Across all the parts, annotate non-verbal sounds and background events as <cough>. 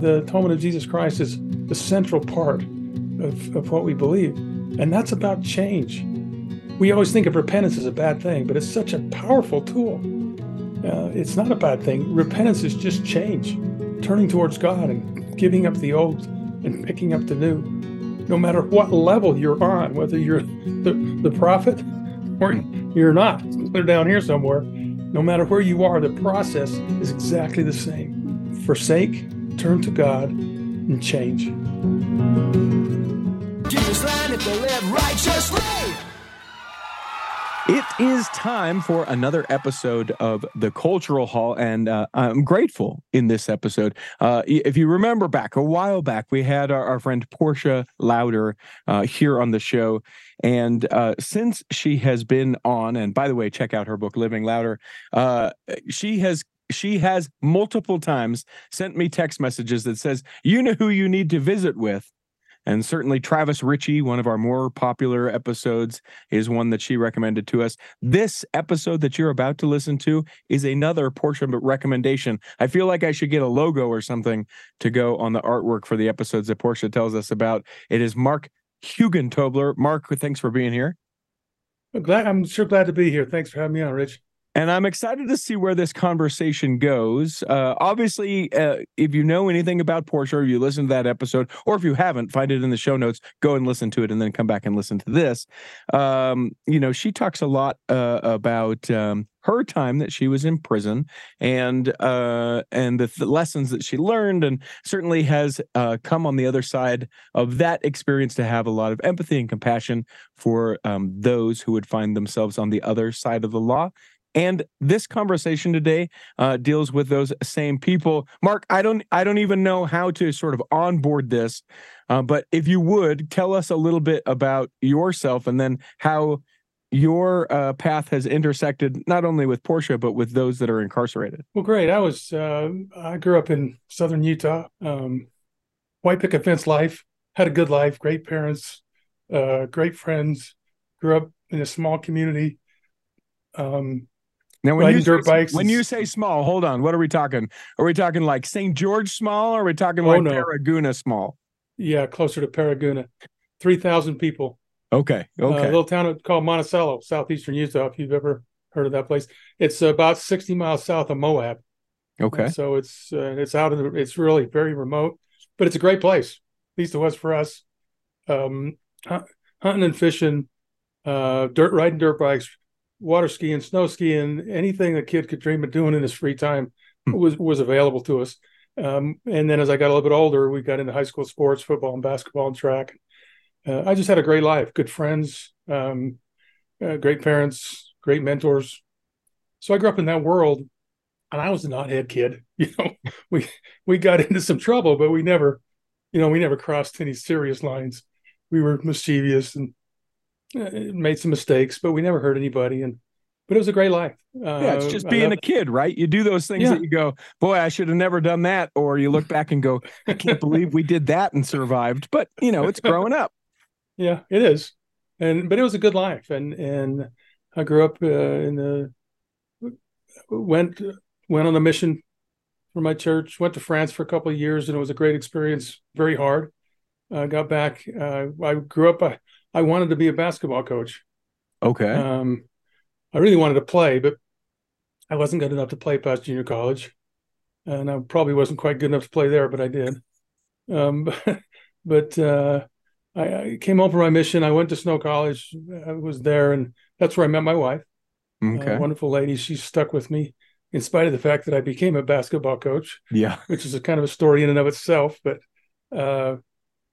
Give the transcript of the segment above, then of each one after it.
the atonement of Jesus Christ is the central part of, of what we believe. And that's about change. We always think of repentance as a bad thing, but it's such a powerful tool. Uh, it's not a bad thing. Repentance is just change, turning towards God and giving up the old and picking up the new. No matter what level you're on, whether you're <laughs> the, the prophet or you're not, they're down here somewhere. No matter where you are, the process is exactly the same. Forsake, turn to God, and change. Jesus if they live righteously. It is time for another episode of the Cultural Hall, and uh, I'm grateful in this episode. Uh, if you remember back a while back, we had our, our friend Portia Louder uh, here on the show, and uh, since she has been on, and by the way, check out her book Living Louder. Uh, she has she has multiple times sent me text messages that says, "You know who you need to visit with." And certainly Travis Ritchie, one of our more popular episodes, is one that she recommended to us. This episode that you're about to listen to is another Portia recommendation. I feel like I should get a logo or something to go on the artwork for the episodes that Portia tells us about. It is Mark Hugentobler. Mark, thanks for being here. I'm glad I'm sure glad to be here. Thanks for having me on, Rich and I'm excited to see where this conversation goes. Uh, obviously, uh, if you know anything about Portia, or you listen to that episode, or if you haven't, find it in the show notes. Go and listen to it, and then come back and listen to this. Um, you know, she talks a lot uh, about um, her time that she was in prison and uh, and the, the, lessons that she learned, and certainly has uh, come on the other side of that experience to have a lot of empathy and compassion for um, those who would find themselves on the other side of the law and this conversation today uh, deals with those same people. Mark, I don't, I don't even know how to sort of onboard this, uh, but if you would tell us a little bit about yourself and then how your uh, path has intersected not only with Portia but with those that are incarcerated. Well, great. I was, uh, I grew up in southern Utah, um, white picket fence life. Had a good life, great parents, uh, great friends. Grew up in a small community. Um, now, when you dirt say, bikes, when you say small, hold on. What are we talking? Are we talking like St. George small, or are we talking oh, like no. Paragonah small? Yeah, closer to Paragonah. Three thousand people. Okay. Uh, okay. Uh, a little town called Monticello, southeastern Utah. If you've ever heard of that place, it's about sixty miles south of Moab. Okay. And so it's uh, it's out of the. It's really very remote, but it's a great place. At least it was for us. Um, hunting and fishing, uh, dirt riding dirt bikes, water skiing, snow skiing, anything a kid could dream of doing in his free time hmm. was was available to us. Um, and then as I got a little bit older, we got into high school sports, football and basketball and track. Uh, I just had a great life, good friends, um, uh, great parents, great mentors. So I grew up in that world, and I was not a knothead kid. <laughs> You know, we we got into some trouble, but we never, you know, we never crossed any serious lines. We were mischievous and uh, made some mistakes, but we never hurt anybody. And but it was a great life. Uh, yeah, it's just being a kid, right? You do those things yeah. that you go, boy, I should have never done that, or you look back and go, I can't <laughs> believe we did that and survived. But you know, it's growing up. <laughs> Yeah, it is, and but it was a good life, and and I grew up uh, in the went went on a mission for my church. Went to France for a couple of years, and it was a great experience. Very hard. Uh, got back. Uh, I grew up. I, I wanted to be a basketball coach. Okay. Um, I really wanted to play, but I wasn't good enough to play past junior college, and I probably wasn't quite good enough to play there, but I did. Um, <laughs> but uh, I, I, came home from my mission. I went to Snow College. I was there, and that's where I met my wife. Okay. wonderful lady. She stuck with me in spite of the fact that I became a basketball coach. Yeah, which is a kind of a story in and of itself. But uh,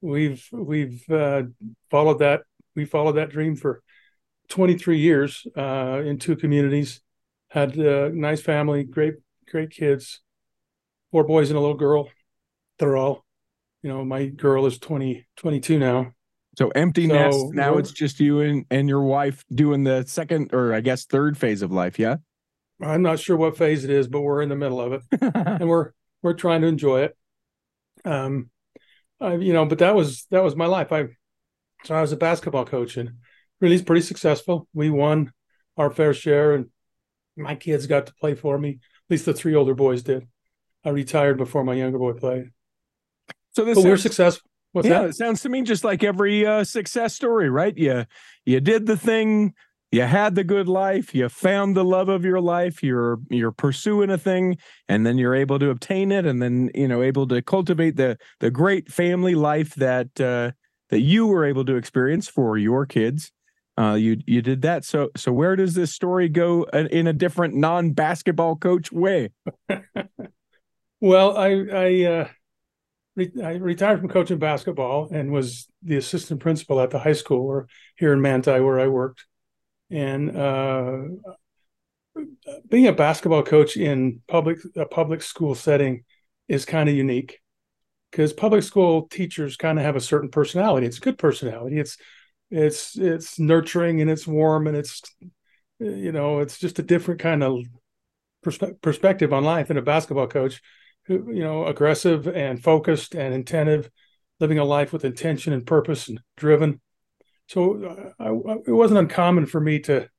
we've we've uh, followed that we followed that dream for 23 years uh, in two communities. Had a nice family great great kids four boys and a little girl. They're all you know my girl is 20 22 now. So empty so, nest. now it's just you and, and your wife doing the second or i guess third phase of life yeah? I'm not sure what phase it is but we're in the middle of it. <laughs> And we're we're trying to enjoy it. Um I, you know, but that was that was my life. I so I was a basketball coach and really pretty successful. We won our fair share, and my kids got to play for me. At least the three older boys did. I retired before my younger boy played. So this but we're successful. What's yeah, that? it sounds to me just like every uh, success story, right? You you did the thing, you had the good life, you found the love of your life, you're you're pursuing a thing, and then you're able to obtain it, and then you know able to cultivate the the great family life that uh, that you were able to experience for your kids. Uh, you you did that. So so where does this story go uh, in a different non basketball coach way? <laughs> Well, I I, uh, I retired from coaching basketball and was the assistant principal at the high school or here in Manti where I worked. And uh, being a basketball coach in public a public school setting is kind of unique because public school teachers kind of have a certain personality. It's a good personality. It's it's it's nurturing and it's warm and it's you know it's just a different kind of perspe- perspective on life than a basketball coach who you know aggressive and focused and attentive living a life with intention and purpose and driven so uh, I, I, it wasn't uncommon for me to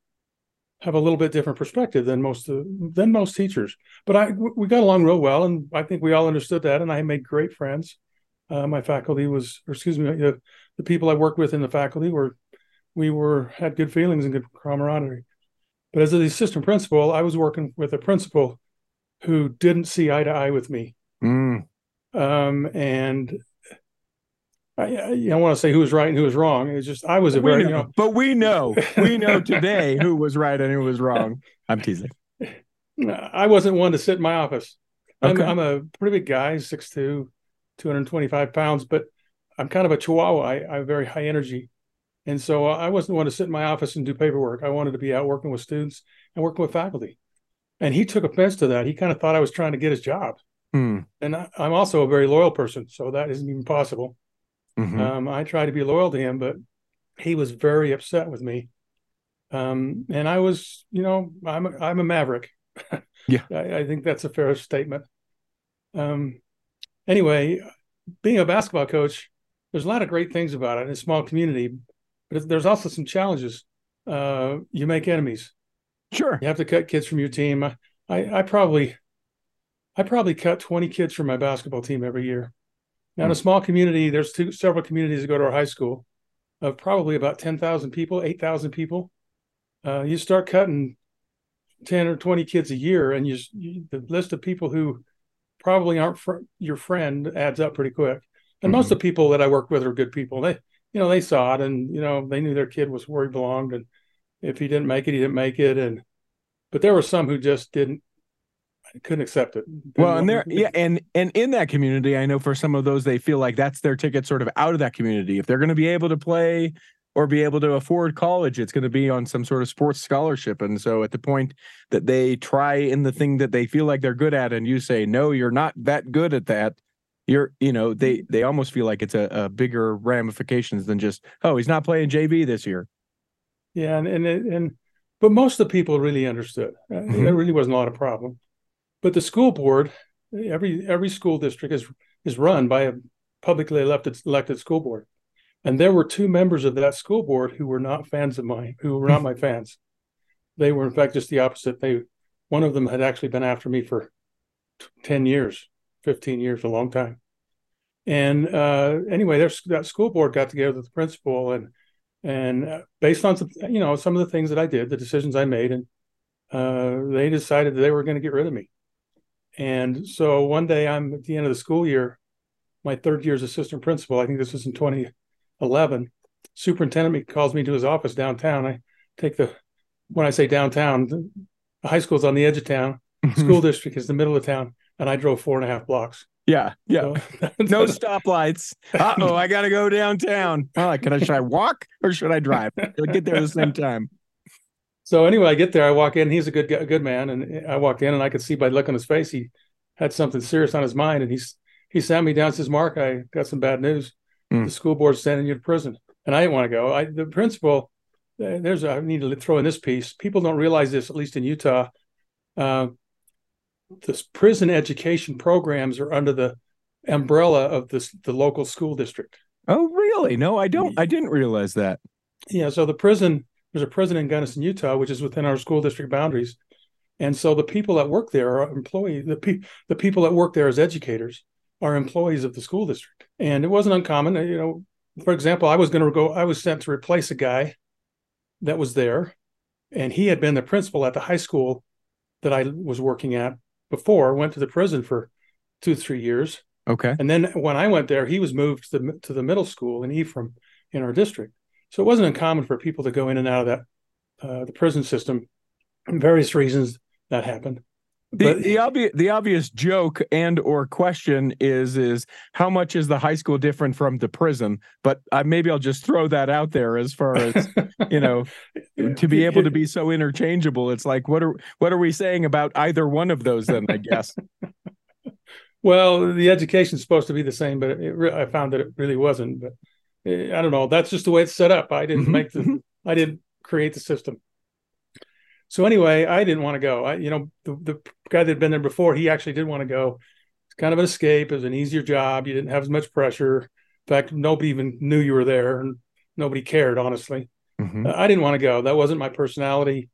have a little bit different perspective than most uh, than most teachers but i we got along real well and i think we all understood that and i made great friends uh, my faculty was or excuse me the, the people i worked with in the faculty were we were had good feelings and good camaraderie but as the assistant principal i was working with a principal who didn't see eye to eye with me. Mm. Um, and I, I, I want to say who was right and who was wrong. It's just I was a very, know, you know, but we know <laughs> we know today who was right and who was wrong. I'm teasing. I wasn't one to sit in my office. I'm, I'm a pretty big guy, 6'2", 225 pounds, but I'm kind of a chihuahua. I, have very high energy. And so I wasn't one to sit in my office and do paperwork. I wanted to be out working with students and working with faculty. And he took offense to that. He kind of thought I was trying to get his job. Hmm. And I, I'm also a very loyal person, so that isn't even possible. Mhm. Um, I tried to be loyal to him, but he was very upset with me. Um, and I was, you know, I'm a, I'm a maverick. <laughs> Yeah. I, I think that's a fair statement. Um, anyway, being a basketball coach, there's a lot of great things about it in a small community, but there's also some challenges. Uh, you make enemies. Sure. You have to cut kids from your team. I, I, I probably, I probably cut 20 kids from my basketball team every year. Now, in a small community, there's two, several communities that go to our high school of probably about 10,000 people, 8,000 people. Uh, you start cutting 10 or 20 kids a year, and you, you the list of people who probably aren't fr- your friend adds up pretty quick. And most of the people that I work with are good people. They, you know, they saw it, and you know, they knew their kid was where he belonged, and if he didn't make it, he didn't make it. And but there were some who just didn't, couldn't accept it. Didn't Well, and there, yeah, and and in that community, I know for some of those, they feel like that's their ticket, sort of out of that community. If they're going to be able to play or be able to afford college, it's going to be on some sort of sports scholarship. And so, at the point that they try in the thing that they feel like they're good at, and you say, "No, you're not that good at that," you're, you know, they they almost feel like it's a, a bigger ramifications than just, "Oh, he's not playing JV this year." Yeah, and and and but most of the people really understood. Uh, Mhm. There really wasn't a lot of problem. But the school board, every every school district is is run by a publicly elected elected school board, and there were two members of that school board who were not fans of mine, who were not my <laughs> fans. They were in fact just the opposite. They one of them had actually been after me for ten years, fifteen years, a long time. And uh, anyway, that school board got together with the principal and and uh, based on some, you know some of the things that I did, the decisions I made, and uh, they decided that they were going to get rid of me. And so one day, I'm at the end of the school year, my third year as assistant principal. I think this was in 2011. Superintendent calls me to his office downtown. I take the when I say downtown, the the high school's on the edge of town. <laughs> School district is the middle of town, and I drove four and a half blocks. yeah, yeah. So- <laughs> No stoplights. Uh oh, I got to go downtown. <laughs> Oh, can I? Should I walk or should I drive? I'll get there at the same time. So anyway, I get there. I walk in. He's a good a good man, and I walked in, and I could see by the look on his face he had something serious on his mind. And he's he sat me down. Says, "Mark, I got some bad news. Hmm. The school board's sending you to prison." And I didn't want to go. I the principal. uh, There's I need to throw in this piece. People don't realize this, at least in Utah. Uh, the prison education programs are under the umbrella of this the local school district. Oh, really? No, I don't. I didn't realize that. Yeah, so the prison, there's a prison in Gunnison, Utah, which is within our school district boundaries. And so the people that work there are employees, the, pe- the people that work there as educators are employees of the school district. and it wasn't uncommon. You know, for example, I was going to go. I was sent to replace a guy that was there, and he had been the principal at the high school that I was working at before. Went to the prison for two three years. Okay. And then when I went there, he was moved to the to the middle school in Ephraim in our district. So it wasn't uncommon for people to go in and out of that uh, the prison system. various reasons that happened. The, but, the obvious the obvious joke and or question is is how much is the high school different from the prison? But I, maybe I'll just throw that out there as far as <laughs> you know to be able to be so interchangeable. It's like what are what are we saying about either one of those? Then I guess. <laughs> <laughs> well, the education's supposed to be the same, but it, I found that it really wasn't. But I don't know. That's just the way it's set up. I didn't mm-hmm. make the I didn't create the system. So anyway, I didn't want to go. I, you know, the, the guy that had been there before, he actually did want to go. It's kind of an escape. It was an easier job. You didn't have as much pressure. In fact, nobody even knew you were there, and nobody cared. Honestly, mm-hmm. uh, I didn't want to go. That wasn't my personality.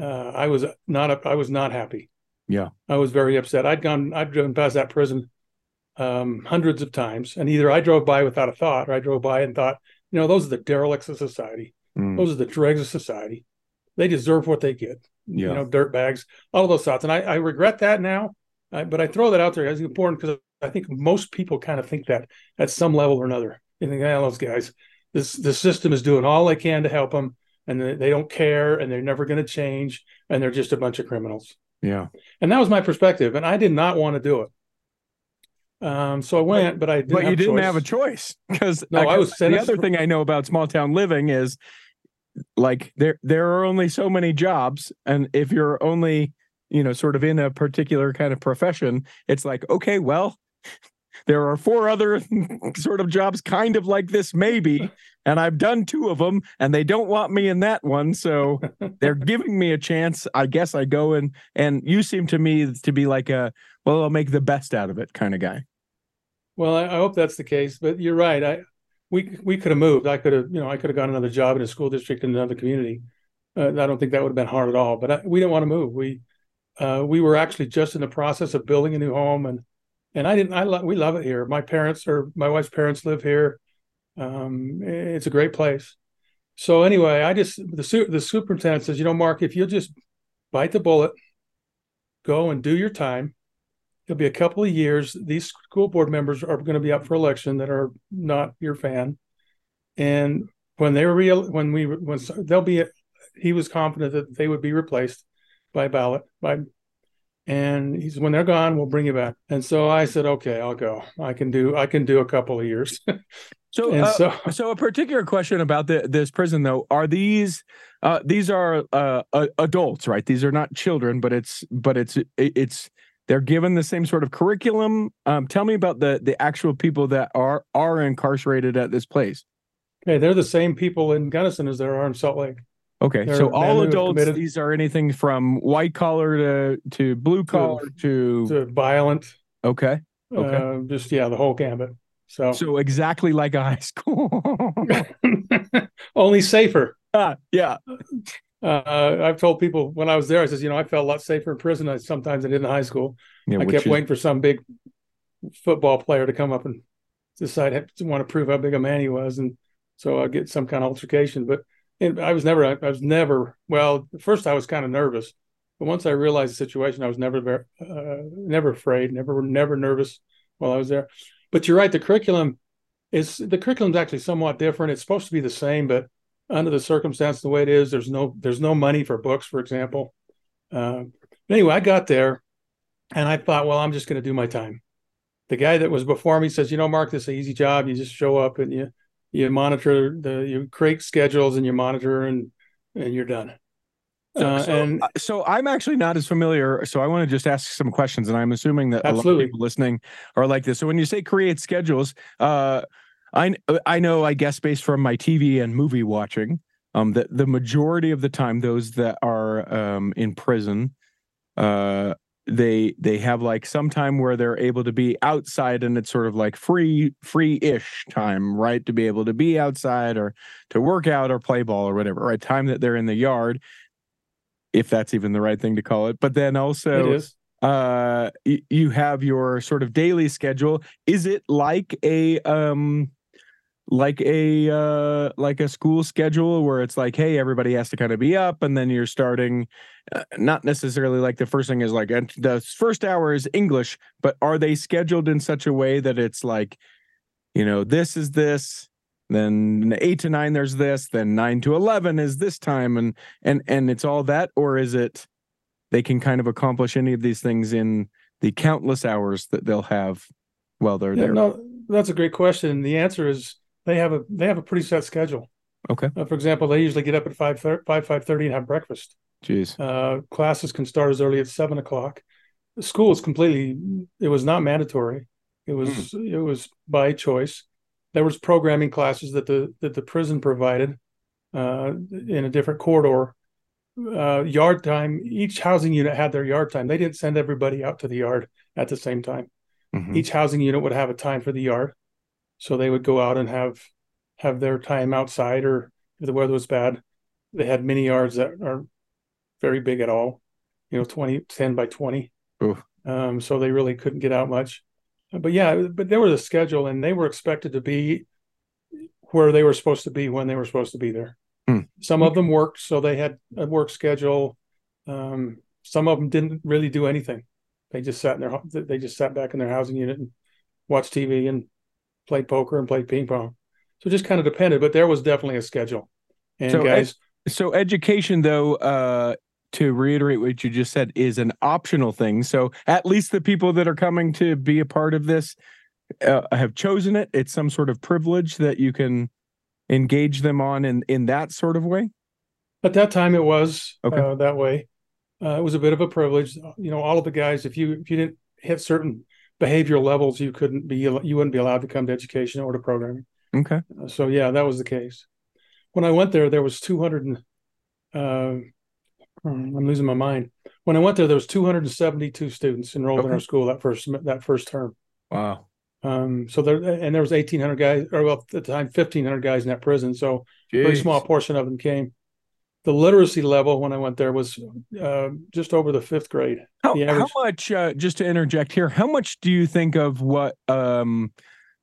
Uh, I was not. I was not happy. Yeah, I was very upset. I'd gone. I'd driven past that prison um, hundreds of times, and either I drove by without a thought, or I drove by and thought, you know, those are the derelicts of society. Mm. Those are the dregs of society they deserve what they get. Yeah. You know, dirt bags, all of those thoughts. And I, I regret that now, I, but I throw that out there as important because I think most people kind of think that at some level or another. You think, yeah, those guys, this the system is doing all they can to help them, and they, they don't care, and they're never going to change, and they're just a bunch of criminals. Yeah, and that was my perspective, and I did not want to do it. Um, so I went, but, I didn't but you didn't choice. have a choice because no, I, I was the other thing I know about small town living is like there there are only so many jobs and if you're only you know sort of in a particular kind of profession it's like okay well <laughs> there are four other <laughs> sort of jobs kind of like this maybe and i've done two of them and they don't want me in that one so <laughs> they're giving me a chance i guess i go and and you seem to me to be like a well i'll make the best out of it kind of guy well i, I hope that's the case but you're right i we we could have moved. I could have, you know, I could have got another job in a school district in another community. Uh, I don't think that would have been hard at all. But I, we didn't want to move. We uh, we were actually just in the process of building a new home, and and I didn't. I lo- we love it here. My parents or my wife's parents live here. Um, it's a great place. So anyway, I just the the superintendent says, you know, Mark, if you'll just bite the bullet, go and do your time, it'll be a couple of years. These school board members are going to be up for election that are not your fan, and when they were real, when we when they'll be, he was confident that they would be replaced by ballot by, and he's when they're gone, we'll bring you back. And so I said, okay, I'll go. I can do I can do a couple of years. <laughs> So, uh, so, so a particular question about the, this prison though: Are these uh, these are uh, adults, right? These are not children, but it's but it's it's they're given the same sort of curriculum. Um, tell me about the the actual people that are are incarcerated at this place. Okay, they're the same people in Gunnison as there are in Salt Lake. Okay, they're so all adults. These are anything from white collar to to blue collar to, to, to violent. Okay. Okay. Uh, just yeah, the whole gambit. So so exactly like a high school, <laughs> only safer. <laughs> Ah, yeah <laughs> uh, I've told people when I was there, I says, you know, I felt a lot safer in prison than sometimes I did in high school. Yeah, I kept waiting for some big football player to come up and decide to want to prove how big a man he was, and so I'd get some kind of altercation. But I was never, I was never. Well, first I was kind of nervous, but once I realized the situation, I was never, uh, never afraid, never, never nervous while I was there. But you're right, the curriculum is the curriculum's actually somewhat different. It's supposed to be the same, but under the circumstance the way it is there's no there's no money for books for example uh, anyway i got there and i thought well i'm just going to do my time the guy that was before me says you know mark this is an easy job you just show up and you you monitor the you create schedules and you monitor and and you're done so, uh, so, and so I'm actually not as familiar. So I want to just ask some questions, and I'm assuming that absolutely. a lot of people listening are like this. So when you say create schedules, uh, I I know I guess based from my TV and movie watching, um, that the majority of the time those that are um in prison, uh, they they have like some time where they're able to be outside and it's sort of like free free-ish time right? To be able to be outside or to work out or play ball or whatever right? Time that they're in the yard if that's even the right thing to call it. But then also uh you have your sort of daily schedule. Is it like a um like a uh like a school schedule where it's like hey everybody has to kind of be up and then you're starting uh, not necessarily like the first thing is like and the first hour is english but are they scheduled in such a way that it's like you know this is this then 8 to 9 there's this then 9 to 11 is this time and and and it's all that or is it they can kind of accomplish any of these things in the countless hours that they'll have while they're Yeah, there no, that's a great question. The answer is they have a they have a pretty set schedule. okay Uh, for example, they usually get up at five five five thirty and have breakfast. jeez Uh, classes can start as early as seven o'clock. The school is completely. It was not mandatory. It was it was by choice. There was programming classes that the that the prison provided uh, in a different corridor. Uh, yard time. Each housing unit had their yard time. They didn't send everybody out to the yard at the same time. Mhm. Each housing unit would have a time for the yard, so they would go out and have have their time outside, or if the weather was bad, they had mini yards that are very big at all, you know, 20, 10 by 20. Oof. Um, so they really couldn't get out much. But yeah, but there was a schedule and they were expected to be where they were supposed to be when they were supposed to be there. Hmm. Some of them worked, so they had a work schedule. Um, some of them didn't really do anything. They just sat in their they just sat back in their housing unit and watched TV and played poker and played ping pong. So it just kind of depended, but there was definitely a schedule. And So, guys, so education though uh to reiterate what you just said is an optional thing so at least the people that are coming to be a part of this uh, have chosen it it's some sort of privilege that you can engage them on in in that sort of way At that time, it was Okay. uh, that way. Uh, it was a bit of a privilege. You know, all of the guys, if you if you didn't hit certain behavioral levels, you couldn't be you wouldn't be allowed to come to education or to programming. okay so yeah, that was the case. When I went there, there was two hundred and uh, I'm losing my mind. When I went there, there was 272 students enrolled in our school that first that first term. wow Um, so there and there was 1,800 guys, or well, at the time 1,500 guys in that prison. So very small portion of them came. The literacy level when I went there was uh, just over the fifth grade. How, how much uh, just to interject here how much do you think of what um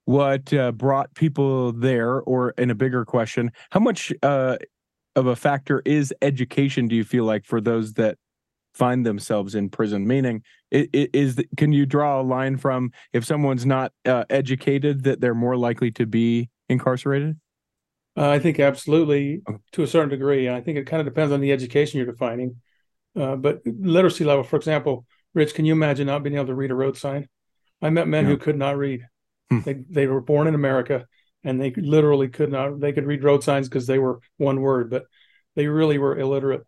what uh, brought people there? Or in a bigger question how much uh of a factor is education do you feel like for those that find themselves in prison? Meaning i- i- is the- can you draw a line from if someone's not uh, educated that they're more likely to be incarcerated Uh, I think absolutely to a certain degree. I think it kind of depends on the education you're defining. Uh, but literacy level, for example, Rich, can you imagine not being able to read a road sign? I met men No. who could not read. Hmm. They they were born in America and they literally could not. They could read road signs because they were one word, but they really were illiterate.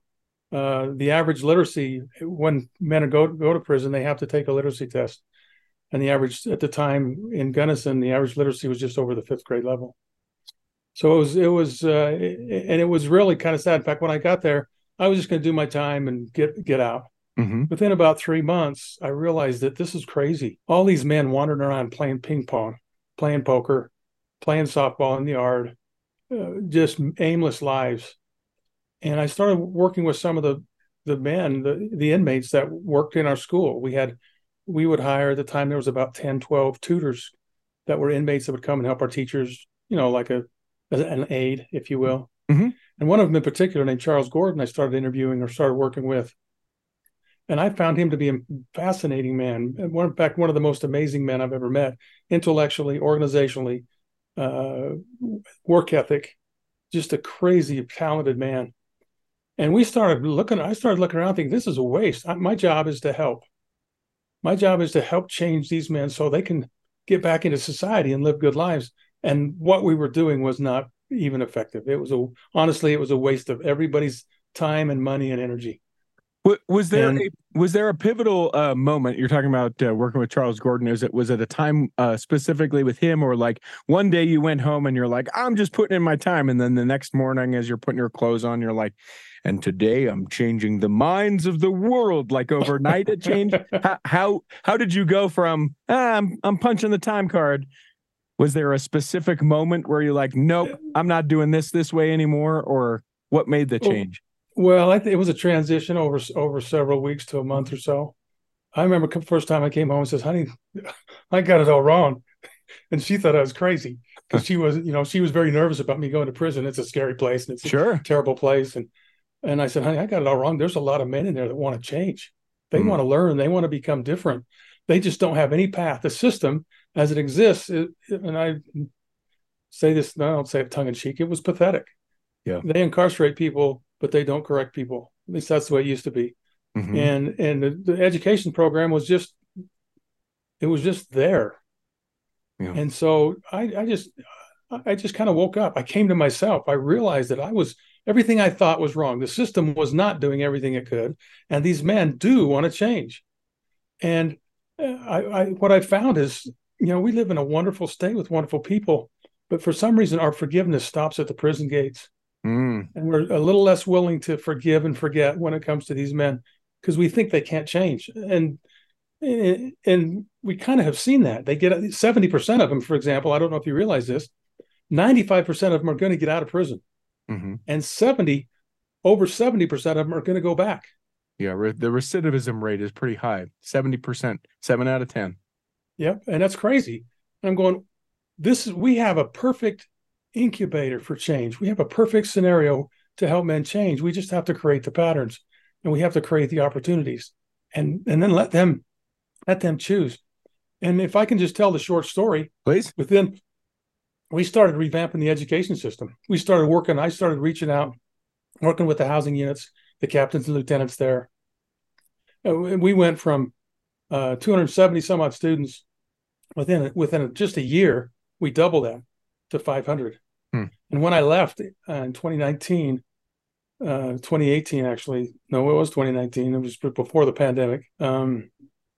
Uh, the average literacy when men go go to prison, they have to take a literacy test, and the average at the time in Gunnison, the average literacy was just over the fifth grade level. So it was it was uh, and it was really kind of sad. In fact, when I got there, I was just going to do my time and get get out. mm-hmm. Within about three months, I realized that this is crazy. All these men wandering around playing ping pong, playing poker, playing softball in the yard, uh, just aimless lives. And I started working with some of the the men, the, the inmates that worked in our school. We had, we would hire at the time, there was about 10, 12 tutors that were inmates that would come and help our teachers, you know, like a, an aide, if you will. Mhm. And one of them in particular, named Charles Gordon, I started interviewing or started working with. And I found him to be a fascinating man. One, in fact, one of the most amazing men I've ever met, intellectually, organizationally, uh, work ethic, just a crazy talented man. And we started looking, I started looking around thinking, this is a waste. I, my job is to help. My job is to help change these men so they can get back into society and live good lives. And what we were doing was not even effective. It was a, honestly, it was a waste of everybody's time and money and energy. Was, there And- a was there a pivotal uh, moment you're talking about uh, working with Charles Gordon? Is it was it a time uh, specifically with him, or like one day you went home and you're like, I'm just putting in my time, and then the next morning as you're putting your clothes on, you're like, and today I'm changing the minds of the world. Like overnight, it changed. <laughs> how, how how did you go from ah, I'm I'm punching the time card? Was there a specific moment where you're like, nope, I'm not doing this this way anymore, or what made the change? Well, I think it was a transition over over several weeks to a month or so. I remember the first time I came home and says, "Honey, <laughs> I got it all wrong," <laughs> and she thought I was crazy because she was, you know, she was very nervous about me going to prison. It's a scary place and it's sure. a terrible place, and and I said, "Honey, I got it all wrong. There's a lot of men in there that want to change. They mm. want to learn. They want to become different. They just don't have any path. The system as it exists, it, and I say this, I don't say it tongue in cheek. It was pathetic. Yeah, they incarcerate people, but they don't correct people. At least that's the way it used to be." Mm-hmm. And and the, the, education program was just it was just there. Yeah. And so I, I just I just kind of woke up. I came to myself. I realized that I was everything I thought was wrong. The system was not doing everything it could, and these men do want to change. And uh, I, I what I found is, you know, we live in a wonderful state with wonderful people, but for some reason our forgiveness stops at the prison gates. Mm. And we're a little less willing to forgive and forget when it comes to these men because we think they can't change. And and we kind of have seen that. They get 70% of them, for example, I don't know if you realize this, 95% of them are going to get out of prison. Mm-hmm. And 70, over 70% of them are going to go back. Yeah, the recidivism rate is pretty high 70%, seven out of 10. Yep. And that's crazy. I'm going, this is, we have a perfect incubator for change. We have a perfect scenario to help men change. We just have to create the patterns and we have to create the opportunities and and then let them let them choose and if i can just tell the short story please within we started revamping the education system we started working i started reaching out working with the housing units the captains and lieutenants there and we went from uh, 270 some odd students within within just a year we doubled that to 500 hmm. and when i left uh, in 2019 uh, 2018 actually. No, it was 2019. It was before the pandemic. Um,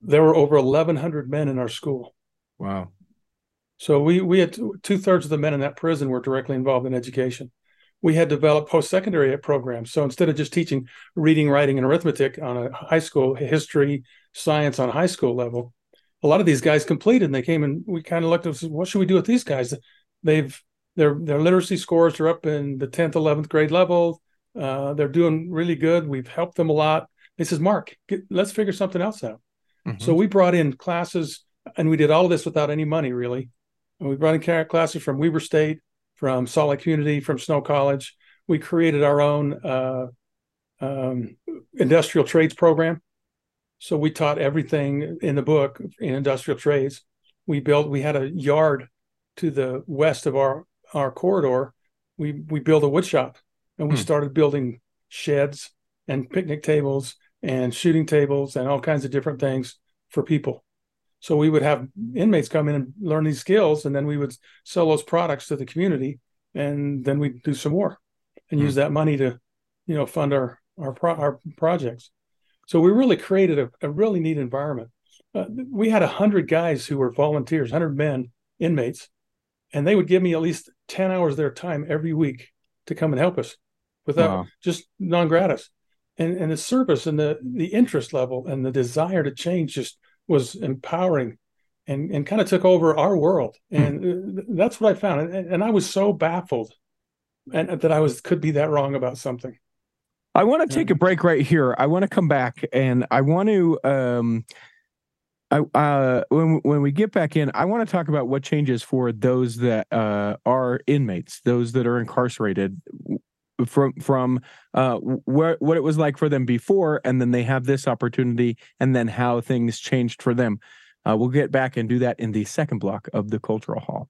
there were over 1,100 men in our school. Wow. So we we had two thirds of the men in that prison were directly involved in education. We had developed post secondary programs. So instead of just teaching reading, writing, and arithmetic on a high school, history, science on high school level, a lot of these guys completed. And they came and we kind of looked and said, "What should we do with these guys? They've their their literacy scores are up in the 10th, 11th grade level. Uh, they're doing really good. We've helped them a lot. He says, Mark, get, let's figure something else out. Mm-hmm. So we brought in classes, and we did all of this without any money, really. And we brought in classes from Weber State, from Salt Lake Community, from Snow College. We created our own uh, um, industrial trades program. So we taught everything in the book in industrial trades. We built. We had a yard to the west of our our corridor. We we built a wood shop and we hmm. started building sheds and picnic tables and shooting tables and all kinds of different things for people. So we would have inmates come in and learn these skills, and then we would sell those products to the community, and then we'd do some more and hmm. use that money to, you know, fund our our, pro- our projects. So we really created a, a really neat environment. Uh, we had a hundred guys who were volunteers, hundred men, inmates, and they would give me at least ten hours of their time every week to come and help us without wow. just non gratis. And and the service and the the interest level and the desire to change just was empowering and and kind of took over our world. Hmm. And hmm. that's what I found. And, and I was so baffled and that I was could be that wrong about something. I want to take a break right here. I want to come back and I want to um I uh when when we get back in, I want to talk about what changes for those that uh are inmates, those that are incarcerated from from uh, where what it was like for them before, and then they have this opportunity, and then how things changed for them. Uh, we'll get back and do that in the second block of the Cultural Hall.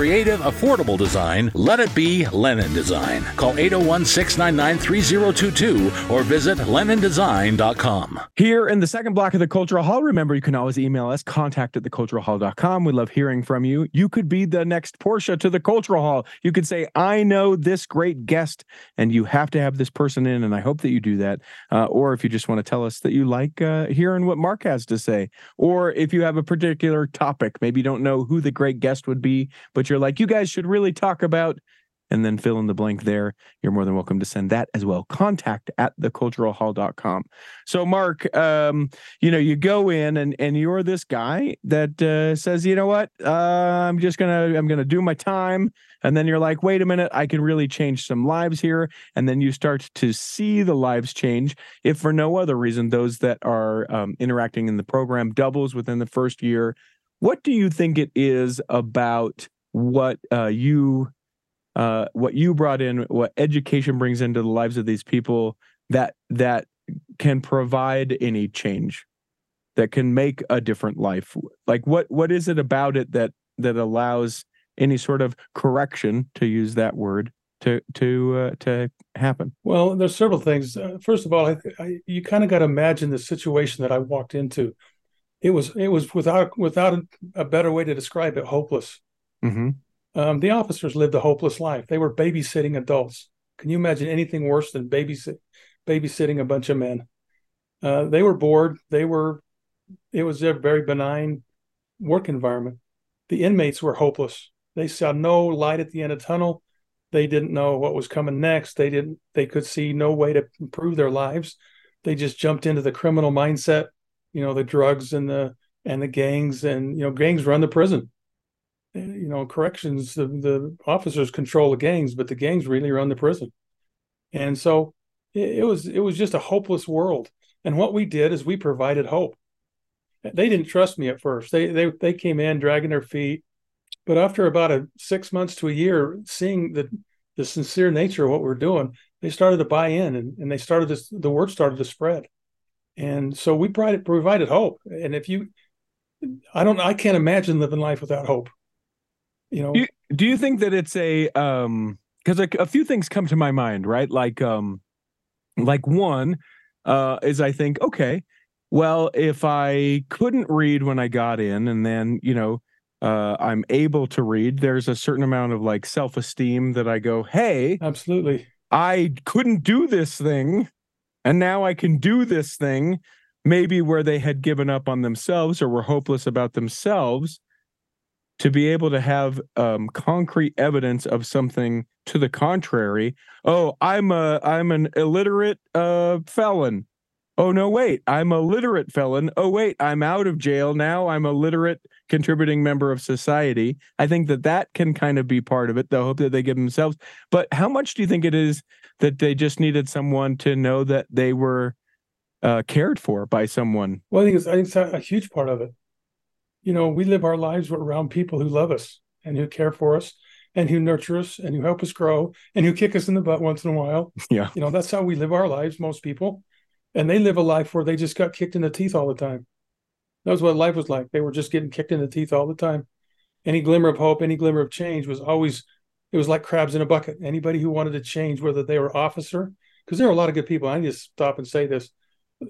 creative, affordable design, let it be Lennon Design. Call 801 699 3022 or visit LennonDesign.com. Here in the second block of the Cultural Hall, remember you can always email us, contact at theculturalhall.com. We love hearing from you. You could be the next Portia to the Cultural Hall. You could say, I know this great guest, and you have to have this person in, and I hope that you do that. Uh, or if you just want to tell us that you like uh, hearing what Mark has to say, or if you have a particular topic, maybe you don't know who the great guest would be, but you're like, you guys should really talk about and then fill in the blank there. You're more than welcome to send that as well. Contact at theculturalhall.com. So, Mark, um, you know, you go in and and you're this guy that uh, says, you know what, uh, I'm just gonna I'm gonna do my time, and then you're like, wait a minute, I can really change some lives here, and then you start to see the lives change. If for no other reason, those that are um, interacting in the program doubles within the first year. What do you think it is about what uh, you uh, what you brought in, what education brings into the lives of these people that that can provide any change, that can make a different life. Like what what is it about it that that allows any sort of correction, to use that word, to to uh, to happen? Well, there's several things. Uh, first of all, I, I, you kind of got to imagine the situation that I walked into. It was it was without without a better way to describe it, hopeless. Mm-hmm. Um, the officers lived a hopeless life. They were babysitting adults. Can you imagine anything worse than babysit, babysitting a bunch of men? Uh, they were bored. They were. It was a very benign work environment. The inmates were hopeless. They saw no light at the end of the tunnel. They didn't know what was coming next. They didn't. They could see no way to improve their lives. They just jumped into the criminal mindset. You know, the drugs and the and the gangs and you know gangs run the prison you know, corrections, the, the officers control the gangs, but the gangs really run the prison. And so it, it was it was just a hopeless world. And what we did is we provided hope. They didn't trust me at first. They they they came in dragging their feet, but after about a six months to a year, seeing the the sincere nature of what we're doing, they started to buy in, and, and they started this. The word started to spread, and so we provided provided hope. And if you, I don't, I can't imagine living life without hope you know? Do you, do you think that it's a um because a, a few things come to my mind right? Like um like one uh is i think okay well if i couldn't read when i got in and then you know uh i'm able to read there's a certain amount of like self-esteem that i go hey absolutely. I couldn't do this thing and now i can do this thing maybe where they had given up on themselves or were hopeless about themselves to be able to have um, concrete evidence of something to the contrary. Oh, I'm a I'm an illiterate uh, felon. Oh no, wait, I'm a literate felon. Oh wait, I'm out of jail now. I'm a literate contributing member of society. I think that that can kind of be part of it. The hope that they give themselves. But how much do you think it is that they just needed someone to know that they were uh, cared for by someone? Well, I think it's I think it's a huge part of it you know, we live our lives around people who love us and who care for us and who nurture us and who help us grow and who kick us in the butt once in a while. <laughs> Yeah. You know, that's how we live our lives, most people. And they live a life where they just got kicked in the teeth all the time. That was what life was like. They were just getting kicked in the teeth all the time. Any glimmer of hope, any glimmer of change was always, it was like crabs in a bucket. Anybody who wanted to change, whether they were officer, because there are a lot of good people. I just stop and say this.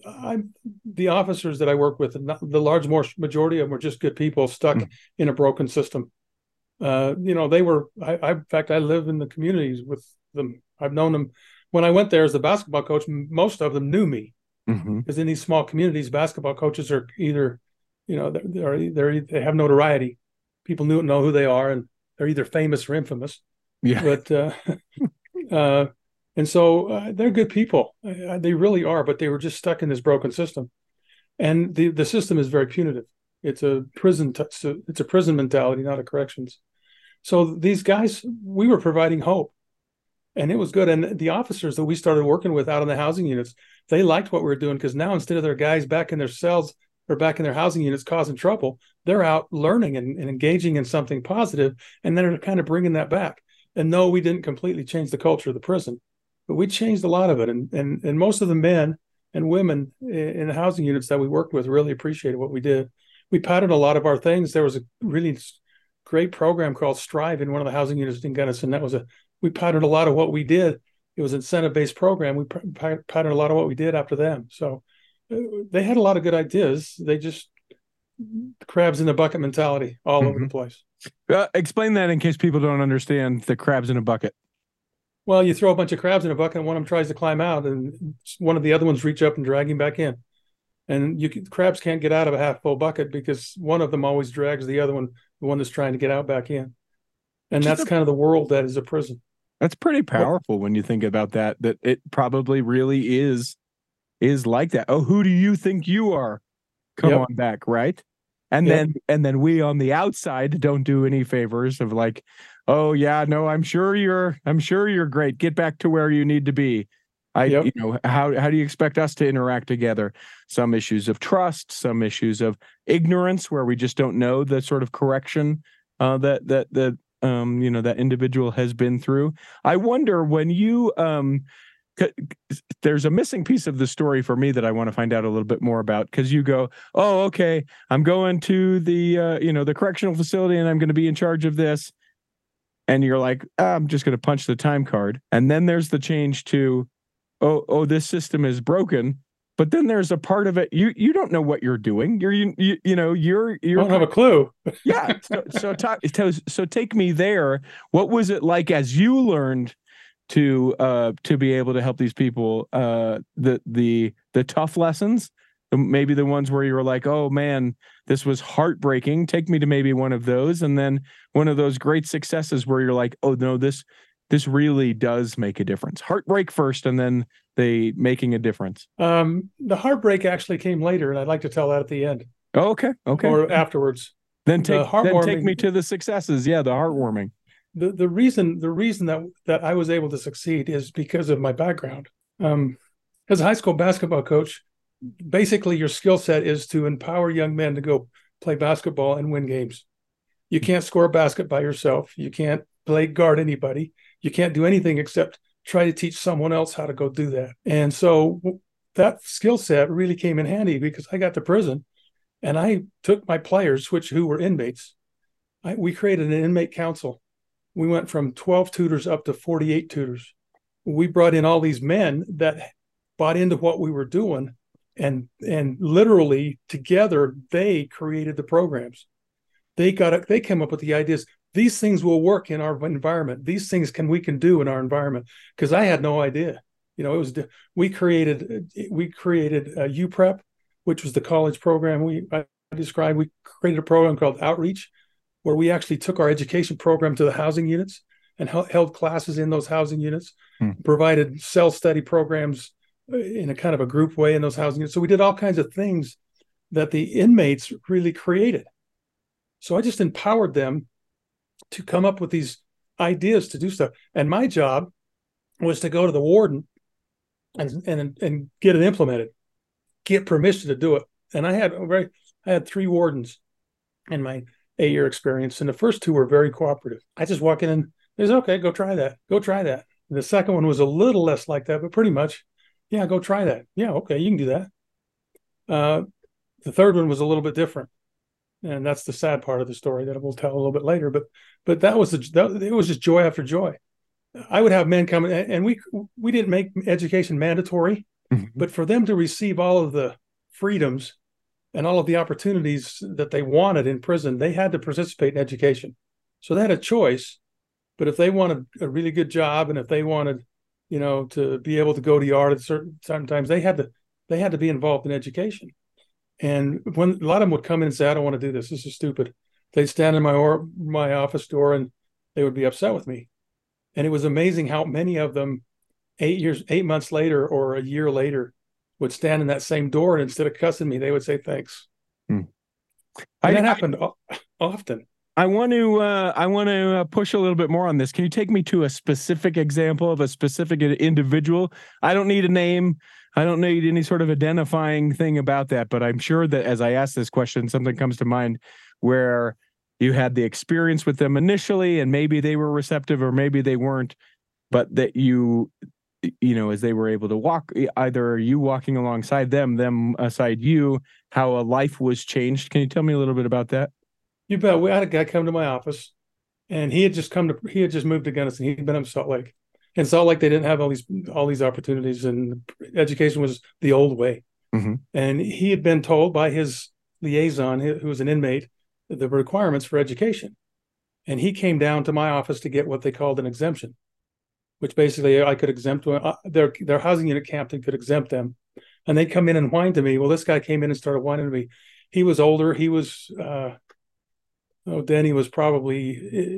I, the officers that I work with, the large majority of them were just good people stuck mm. in a broken system. Uh, you know, they were. I, I, in fact, I live in the communities with them. I've known them. When I went there as the basketball coach, most of them knew me because mm-hmm. in these small communities, basketball coaches are either, you know, they're, they're they have notoriety. People knew know who they are, and they're either famous or infamous. Yeah. But uh, <laughs> uh, and so uh, they're good people. Uh, they really are, but they were just stuck in this broken system. And the, the system is very punitive. It's a prison. T- it's a prison mentality, not a corrections. So these guys, we were providing hope, and it was good. And the officers that we started working with out in the housing units, they liked what we were doing because now instead of their guys back in their cells or back in their housing units causing trouble, they're out learning and, and engaging in something positive, and then they're kind of bringing that back. And no, we didn't completely change the culture of the prison but we changed a lot of it. And, and, and most of the men and women in the housing units that we worked with really appreciated what we did. We patterned a lot of our things. There was a really great program called Strive in one of the housing units in Gunnison. That was a we patterned a lot of what we did. It was an incentive based program. We patterned a lot of what we did after them. So uh, they had a lot of good ideas. They just crabs in the bucket mentality all mm-hmm. over the place. Uh, explain that in case people don't understand the crabs in a bucket. Well, you throw a bunch of crabs in a bucket, and one of them tries to climb out, and one of the other ones reach up and drag him back in. And you can, crabs can't get out of a half full bucket because one of them always drags the other one, the one that's trying to get out back in. And Just that's a, kind of the world that is a prison. That's pretty powerful when you think about that. That it probably really is is like that. Oh, who do you think you are? Come yep. on back, right? and yep. then and then we on the outside don't do any favors of like oh yeah no i'm sure you're i'm sure you're great. Get back to where you need to be. I yep. you know how how do you expect us to interact together? Some issues of trust some issues of ignorance where we just don't know the sort of correction uh, that that that um you know that individual has been through. I wonder when you um there's a missing piece of the story for me that I want to find out a little bit more about because you go, oh, okay, I'm going to the uh, you know the correctional facility and I'm going to be in charge of this, and you're like, ah, I'm just going to punch the time card, and then there's the change to, oh, oh, this system is broken. But then there's a part of it you you don't know what you're doing. You're you you, you know you're you don't have a clue. <laughs> yeah. So so, talk, so so take me there. What was it like as you learned to uh to be able to help these people uh the the the tough lessons maybe the ones where you were like oh man this was heartbreaking. Take me to maybe one of those and then one of those great successes where you're like oh no this this really does make a difference. Heartbreak first and then they making a difference. Um the heartbreak actually came later and i'd like to tell that at the end. Oh, okay okay. Or afterwards. Then take the then take me to the successes. Yeah the heartwarming. The the reason the reason that that I was able to succeed is because of my background. Um, as a high school basketball coach, basically your skill set is to empower young men to go play basketball and win games. You can't score a basket by yourself. You can't play guard anybody. You can't do anything except try to teach someone else how to go do that. And so that skill set really came in handy because I got to prison and I took my players, which who were inmates. I, we created an inmate council we went from 12 tutors up to 48 tutors. We brought in all these men that bought into what we were doing and and literally together they created the programs. They got it, they came up with the ideas. These things will work in our environment. These things can we can do in our environment because I had no idea. You know, it was we created we created a UPrep, which was the college program we I described. We created a program called Outreach, where we actually took our education program to the housing units and held classes in those housing units, hmm. provided self study programs uh, in a kind of a group way in those housing units. So we did all kinds of things that the inmates really created. So I just empowered them to come up with these ideas to do stuff. And my job was to go to the warden and and and get it implemented, get permission to do it. And I had very I had three wardens in my eight year experience. And the first two were very cooperative. I just walk in and there's okay, go try that. Go try that. And the second one was a little less like that, but pretty much, yeah, go try that. Yeah, okay, you can do that. Uh, the third one was a little bit different. And that's the sad part of the story that we'll tell a little bit later. But but that was the that, it was just joy after joy. I would have men come and we we didn't make education mandatory, mm-hmm. but for them to receive all of the freedoms and all of the opportunities that they wanted in prison, they had to participate in education. So they had a choice. But if they wanted a really good job and if they wanted, you know, to be able to go to yard at certain times, they had to they had to be involved in education. And when a lot of them would come in and say, "I don't want to do this. This is stupid," they'd stand in my or my office door and they would be upset with me. And it was amazing how many of them, eight years, eight months later, or a year later, would stand in that same door and instead of cussing me, they would say thanks. Hmm. I, that happened I, often. I want to uh, I want to uh, push a little bit more on this. Can you take me to a specific example of a specific individual? I don't need a name. I don't need any sort of identifying thing about that, but I'm sure that as I ask this question, something comes to mind where you had the experience with them initially, and maybe they were receptive, or maybe they weren't, but that you you know as they were able to walk either you walking alongside them them aside you how a life was changed can you tell me a little bit about that You bet. We had a guy come to my office, and he had just come to he had just moved to Gunnison. He'd been up Salt Lake. and Salt Lake, they didn't have all these all these opportunities, and education was the old way. Mm-hmm. And he had been told by his liaison, who was an inmate, the requirements for education. And he came down to my office to get what they called an exemption, which basically I could exempt uh, their their housing unit captain could exempt them, and they'd come in and whine to me. Well, this guy came in and started whining to me. He was older. He was, uh, oh, Denny was probably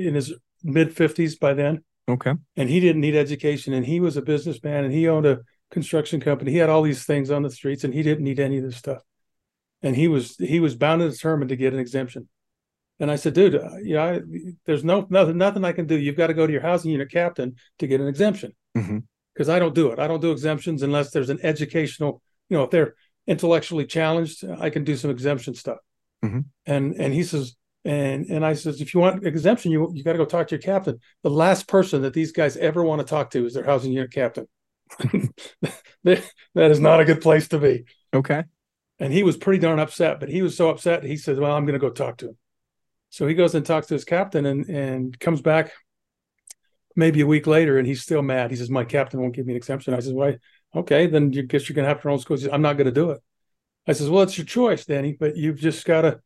in his mid fifties by then. Okay. And he didn't need education, and he was a businessman, and he owned a construction company. He had all these things on the streets, and he didn't need any of this stuff. And he was he was bound and determined to get an exemption. And I said, dude, you know, I, there's no nothing nothing I can do. You've got to go to your housing unit captain to get an exemption because mm-hmm. I don't do it. I don't do exemptions unless there's an educational. You know, if they're intellectually challenged, I can do some exemption stuff. Mm-hmm. And and he says, and and I says, if you want exemption, you you got to go talk to your captain. The last person that these guys ever want to talk to is their housing unit captain. <laughs> that is not a good place to be. Okay. And he was pretty darn upset, but he was so upset he says, "Well, I'm going to go talk to him." So he goes and talks to his captain, and and comes back maybe a week later, and he's still mad. He says, "My captain won't give me an exemption." I says, "Why? Okay, then you guess you're going to have to own school." He says, "I'm not going to do it." I says, "Well, it's your choice, Danny, but you've just got to."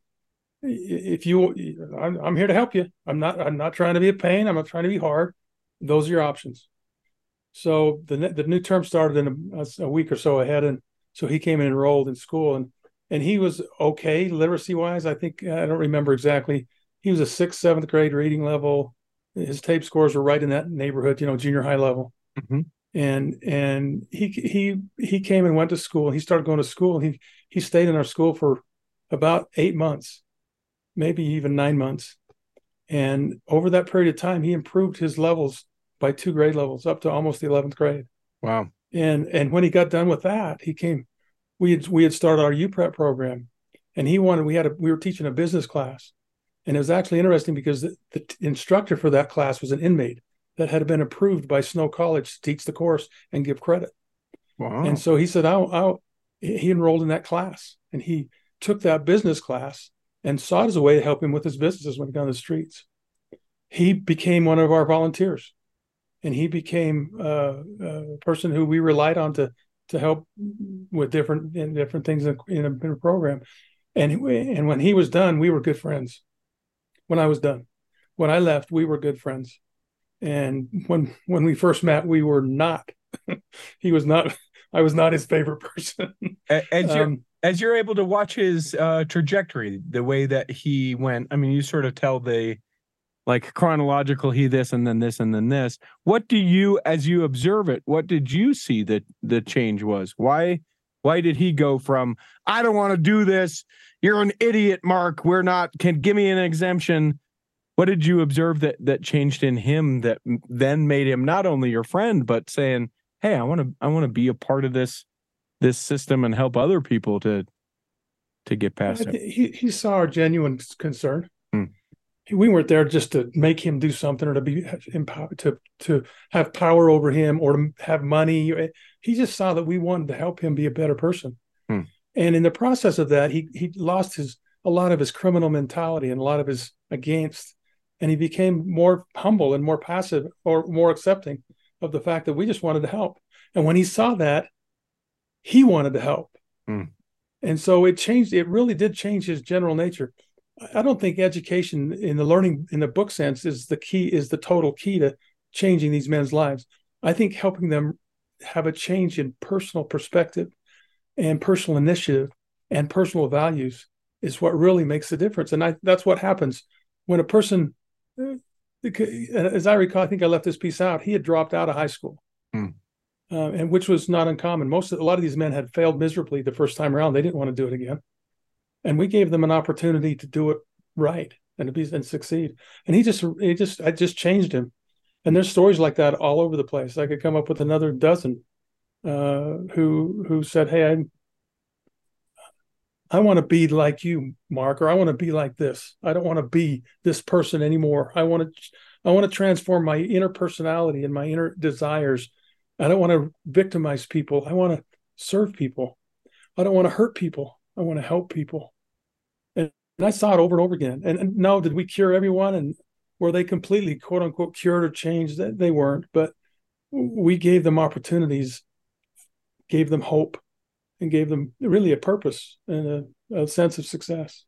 If you, I'm, I'm here to help you. I'm not. I'm not trying to be a pain. I'm not trying to be hard. Those are your options. So the the new term started in a, a, week or so ahead, and so he came and enrolled in school, and and he was okay literacy wise. I think I don't remember exactly. He was a sixth, seventh grade reading level. His tape scores were right in that neighborhood, you know, junior high level. Mm-hmm. And and he he he came and went to school. He started going to school. He he stayed in our school for about eight months, maybe even nine months. And over that period of time, he improved his levels by two grade levels up to almost the 11th grade. Wow. And and when he got done with that, he came we had we had started our U prep program and he wanted we had a we were teaching a business class. And it was actually interesting because the, the instructor for that class was an inmate that had been approved by Snow College to teach the course and give credit. Wow. And so he said, "I'll, I'll he enrolled in that class and he took that business class and saw it as a way to help him with his businesses when he got on the streets. He became one of our volunteers and he became uh, a person who we relied on to to help with different different things in, a, in a program. And and when he was done, we were good friends. When I was done, when I left, we were good friends. And when when we first met, we were not. <laughs> he was not. I was not his favorite <laughs> person. as you're um, as you're able to watch his uh, trajectory, the way that he went. I mean, you sort of tell the like chronological he this and then this and then this. What do you as you observe it what did you see that the change was? Why why did he go from i don't want to do this. You're an idiot mark. We're not can give me an exemption. What did you observe that that changed in him that then made him not only your friend but saying hey i want to i want to be a part of this this system and help other people to to get past it he, he saw our genuine concern hmm we weren't there just to make him do something or to be empowered to to have power over him or to have money. He just saw that we wanted to help him be a better person. Hmm. And in the process of that, he he lost his a lot of his criminal mentality and a lot of his against, and he became more humble and more passive or more accepting of the fact that we just wanted to help. And when he saw that, he wanted to help. Hmm. And so it changed, it really did change his general nature. I don't think education in the learning in the book sense is the key is the total key to changing these men's lives. I think helping them have a change in personal perspective and personal initiative and personal values is what really makes the difference. And I, that's what happens when a person, uh, as I recall, I think I left this piece out. He had dropped out of high school, hmm. Uh, and which was not uncommon. Most of, a lot of these men had failed miserably the first time around. They didn't want to do it again and we gave them an opportunity to do it right and to be and succeed. And he just he just I just changed him. And there's stories like that all over the place. I could come up with another dozen uh, who who said, "Hey, I I want to be like you, Mark, or I want to be like this. I don't want to be this person anymore. I want to I want to transform my inner personality and my inner desires. I don't want to victimize people. I want to serve people. I don't want to hurt people. I want to help people. And And I saw it over and over again. And, and no, did we cure everyone? And were they completely quote unquote cured or changed? They weren't, but we gave them opportunities, gave them hope, and gave them really a purpose and a, a sense of success.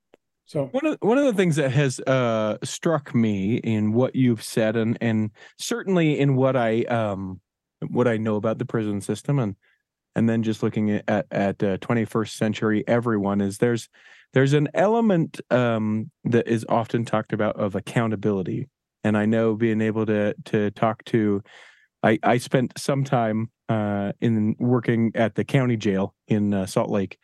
So one of one of the things that has uh, struck me in what you've said, and and certainly in what I um what I know about the prison system, and and then just looking at at uh, 21st century everyone is there's there's an element um, that is often talked about of accountability, and I know being able to to talk to I I spent some time uh, in working at the county jail in uh, Salt Lake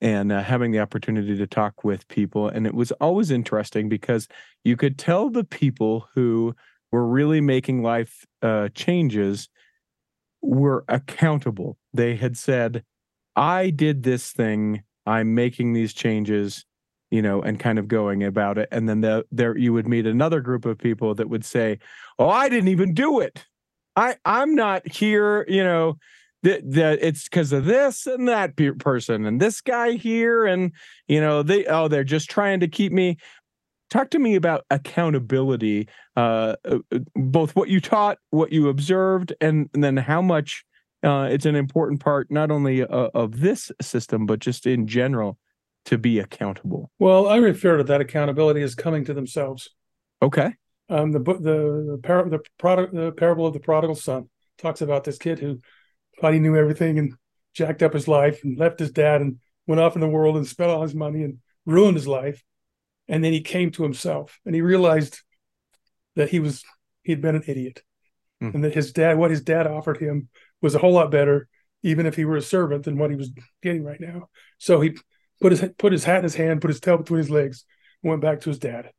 and uh, having the opportunity to talk with people. And it was always interesting because you could tell the people who were really making life uh, changes were accountable. They had said, I did this thing, I'm making these changes, you know, and kind of going about it. And then the, there you would meet another group of people that would say, Oh, I didn't even do it. I, I'm not here, you know, that that it's because of this and that pe- person and this guy here and you know they oh they're just trying to keep me talk to me about accountability uh, uh, uh both what you taught what you observed and, and then how much uh, it's an important part not only uh, of this system but just in general to be accountable. Well i refer to that accountability as coming to themselves. Okay. Um the the the, par- the product the parable of the prodigal son talks about this kid who thought he knew everything and jacked up his life and left his dad and went off in the world and spent all his money and ruined his life. And then he came to himself and he realized that he was he'd been an idiot. Mm. And that his dad, what his dad offered him was a whole lot better, even if he were a servant than what he was getting right now. So he put his put his hat in his hand, put his tail between his legs, and went back to his dad.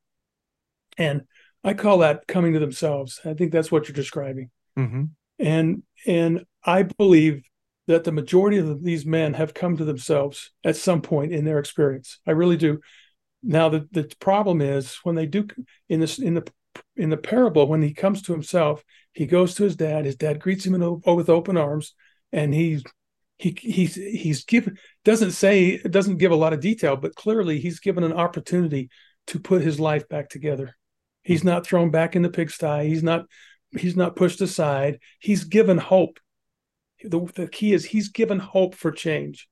And I call that coming to themselves. I think that's what you're describing. Mm-hmm. And and I believe that the majority of these men have come to themselves at some point in their experience. I really do. Now the, the problem is when they do in this in the in the parable when he comes to himself, he goes to his dad. His dad greets him in, with open arms, and he's he he's he's given doesn't say doesn't give a lot of detail, but clearly he's given an opportunity to put his life back together. He's not thrown back in the pigsty. He's not he's not pushed aside. He's given hope. The, the key is he's given hope for change.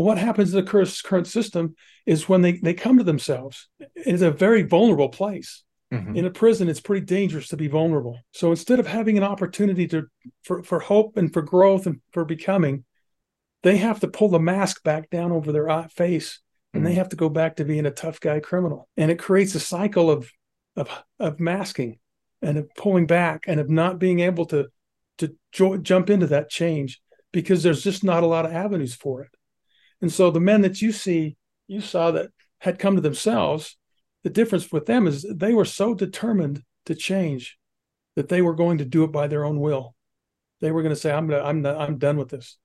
Well, what happens in the current system is when they, they come to themselves, it's a very vulnerable place. Mm-hmm. In a prison, it's pretty dangerous to be vulnerable. So instead of having an opportunity to for, for hope and for growth and for becoming, they have to pull the mask back down over their face and mm-hmm. they have to go back to being a tough guy criminal. And it creates a cycle of of of masking and of pulling back and of not being able to to jo- jump into that change because there's just not a lot of avenues for it. And so the men that you see, you saw that had come to themselves, the difference with them is they were so determined to change that they were going to do it by their own will. They were going to say, "I'm gonna, I'm, I'm done with this."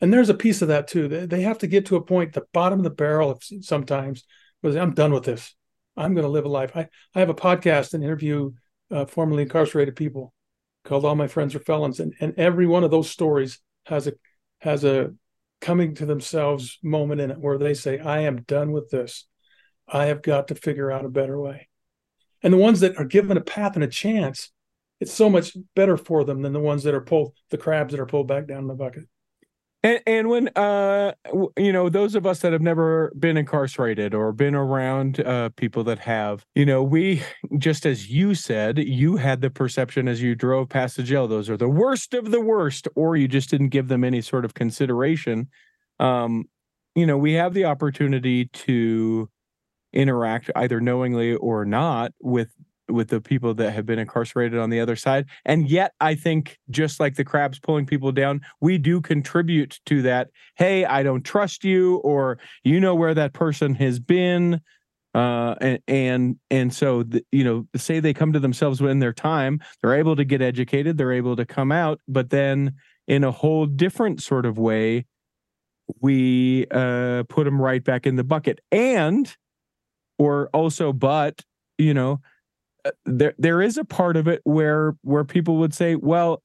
And there's a piece of that too. They, they have to get to a point, the bottom of the barrel, sometimes, they, I'm done with this. I'm going to live a life. I, I have a podcast and interview uh, formerly incarcerated people called All My Friends Are Felons, and and every one of those stories has a has a coming to themselves moment in it where they say, "I am done with this. I have got to figure out a better way." And the ones that are given a path and a chance, it's so much better for them than the ones that are pulled, the crabs that are pulled back down in the bucket. And, and when uh, you know those of us that have never been incarcerated or been around uh, people that have, you know, we just as you said, you had the perception as you drove past the jail, those are the worst of the worst, or you just didn't give them any sort of consideration. Um, you know, we have the opportunity to interact either knowingly or not with with the people that have been incarcerated on the other side. And yet, I think just like the crabs pulling people down, we do contribute to that. Hey, I don't trust you, or you know where that person has been. Uh, and and and so the, you know, say they come to themselves in their time, they're able to get educated, they're able to come out, but then in a whole different sort of way, we uh, put them right back in the bucket. And or also, but you know, Uh, there there is a part of it where where people would say, well,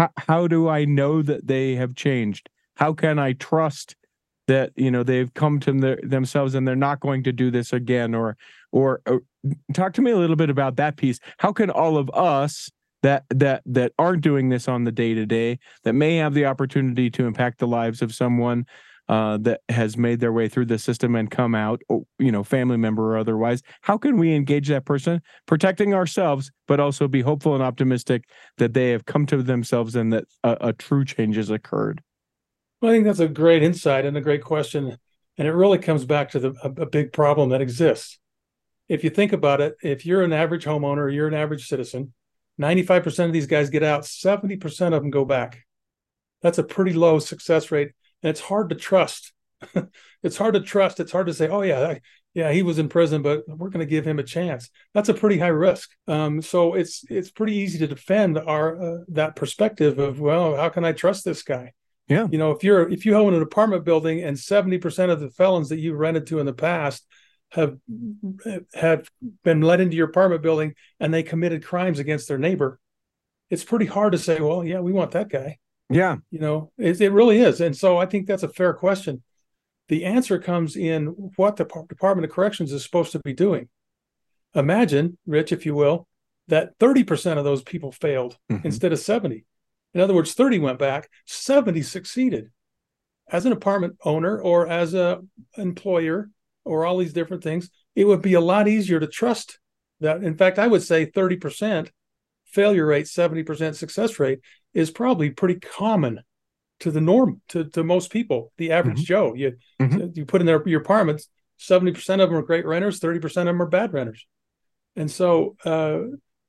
h- how do I know that they have changed? How can I trust that you know they've come to themselves and they're not going to do this again or, or or talk to me a little bit about that piece how can all of us that that that aren't doing this on the day to day that may have the opportunity to impact the lives of someone uh, that has made their way through the system and come out, you know, family member or otherwise. How can we engage that person, protecting ourselves, but also be hopeful and optimistic that they have come to themselves and that a, a true change has occurred? Well, I think that's a great insight and a great question, and it really comes back to the a, a big problem that exists. If you think about it, if you're an average homeowner, you're an average citizen, 95% of these guys get out, 70% of them go back. That's a pretty low success rate and it's hard to trust. <laughs> it's hard to trust. It's hard to say, oh yeah, I, yeah, he was in prison, but we're going to give him a chance. That's a pretty high risk. Um, so it's it's pretty easy to defend our uh, that perspective of well, how can I trust this guy? Yeah, you know, if you're if you own an apartment building and seventy percent of the felons that you rented to in the past have have been let into your apartment building and they committed crimes against their neighbor, it's pretty hard to say, well, yeah, we want that guy. Yeah. You know, it, it really is. And so I think that's a fair question. The answer comes in what the Department of Corrections is supposed to be doing. Imagine, Rich, if you will, that 30% of those people failed mm-hmm. instead of 70. In other words, 30 went back, 70 succeeded. As an apartment owner or as a employer or all these different things, it would be a lot easier to trust that. In fact, I would say 30% failure rate, 70% success rate is probably pretty common to the norm to, to most people, the average mm-hmm. Joe. You mm-hmm. you put in their your apartments, 70% of them are great renters, 30% of them are bad renters. And so uh,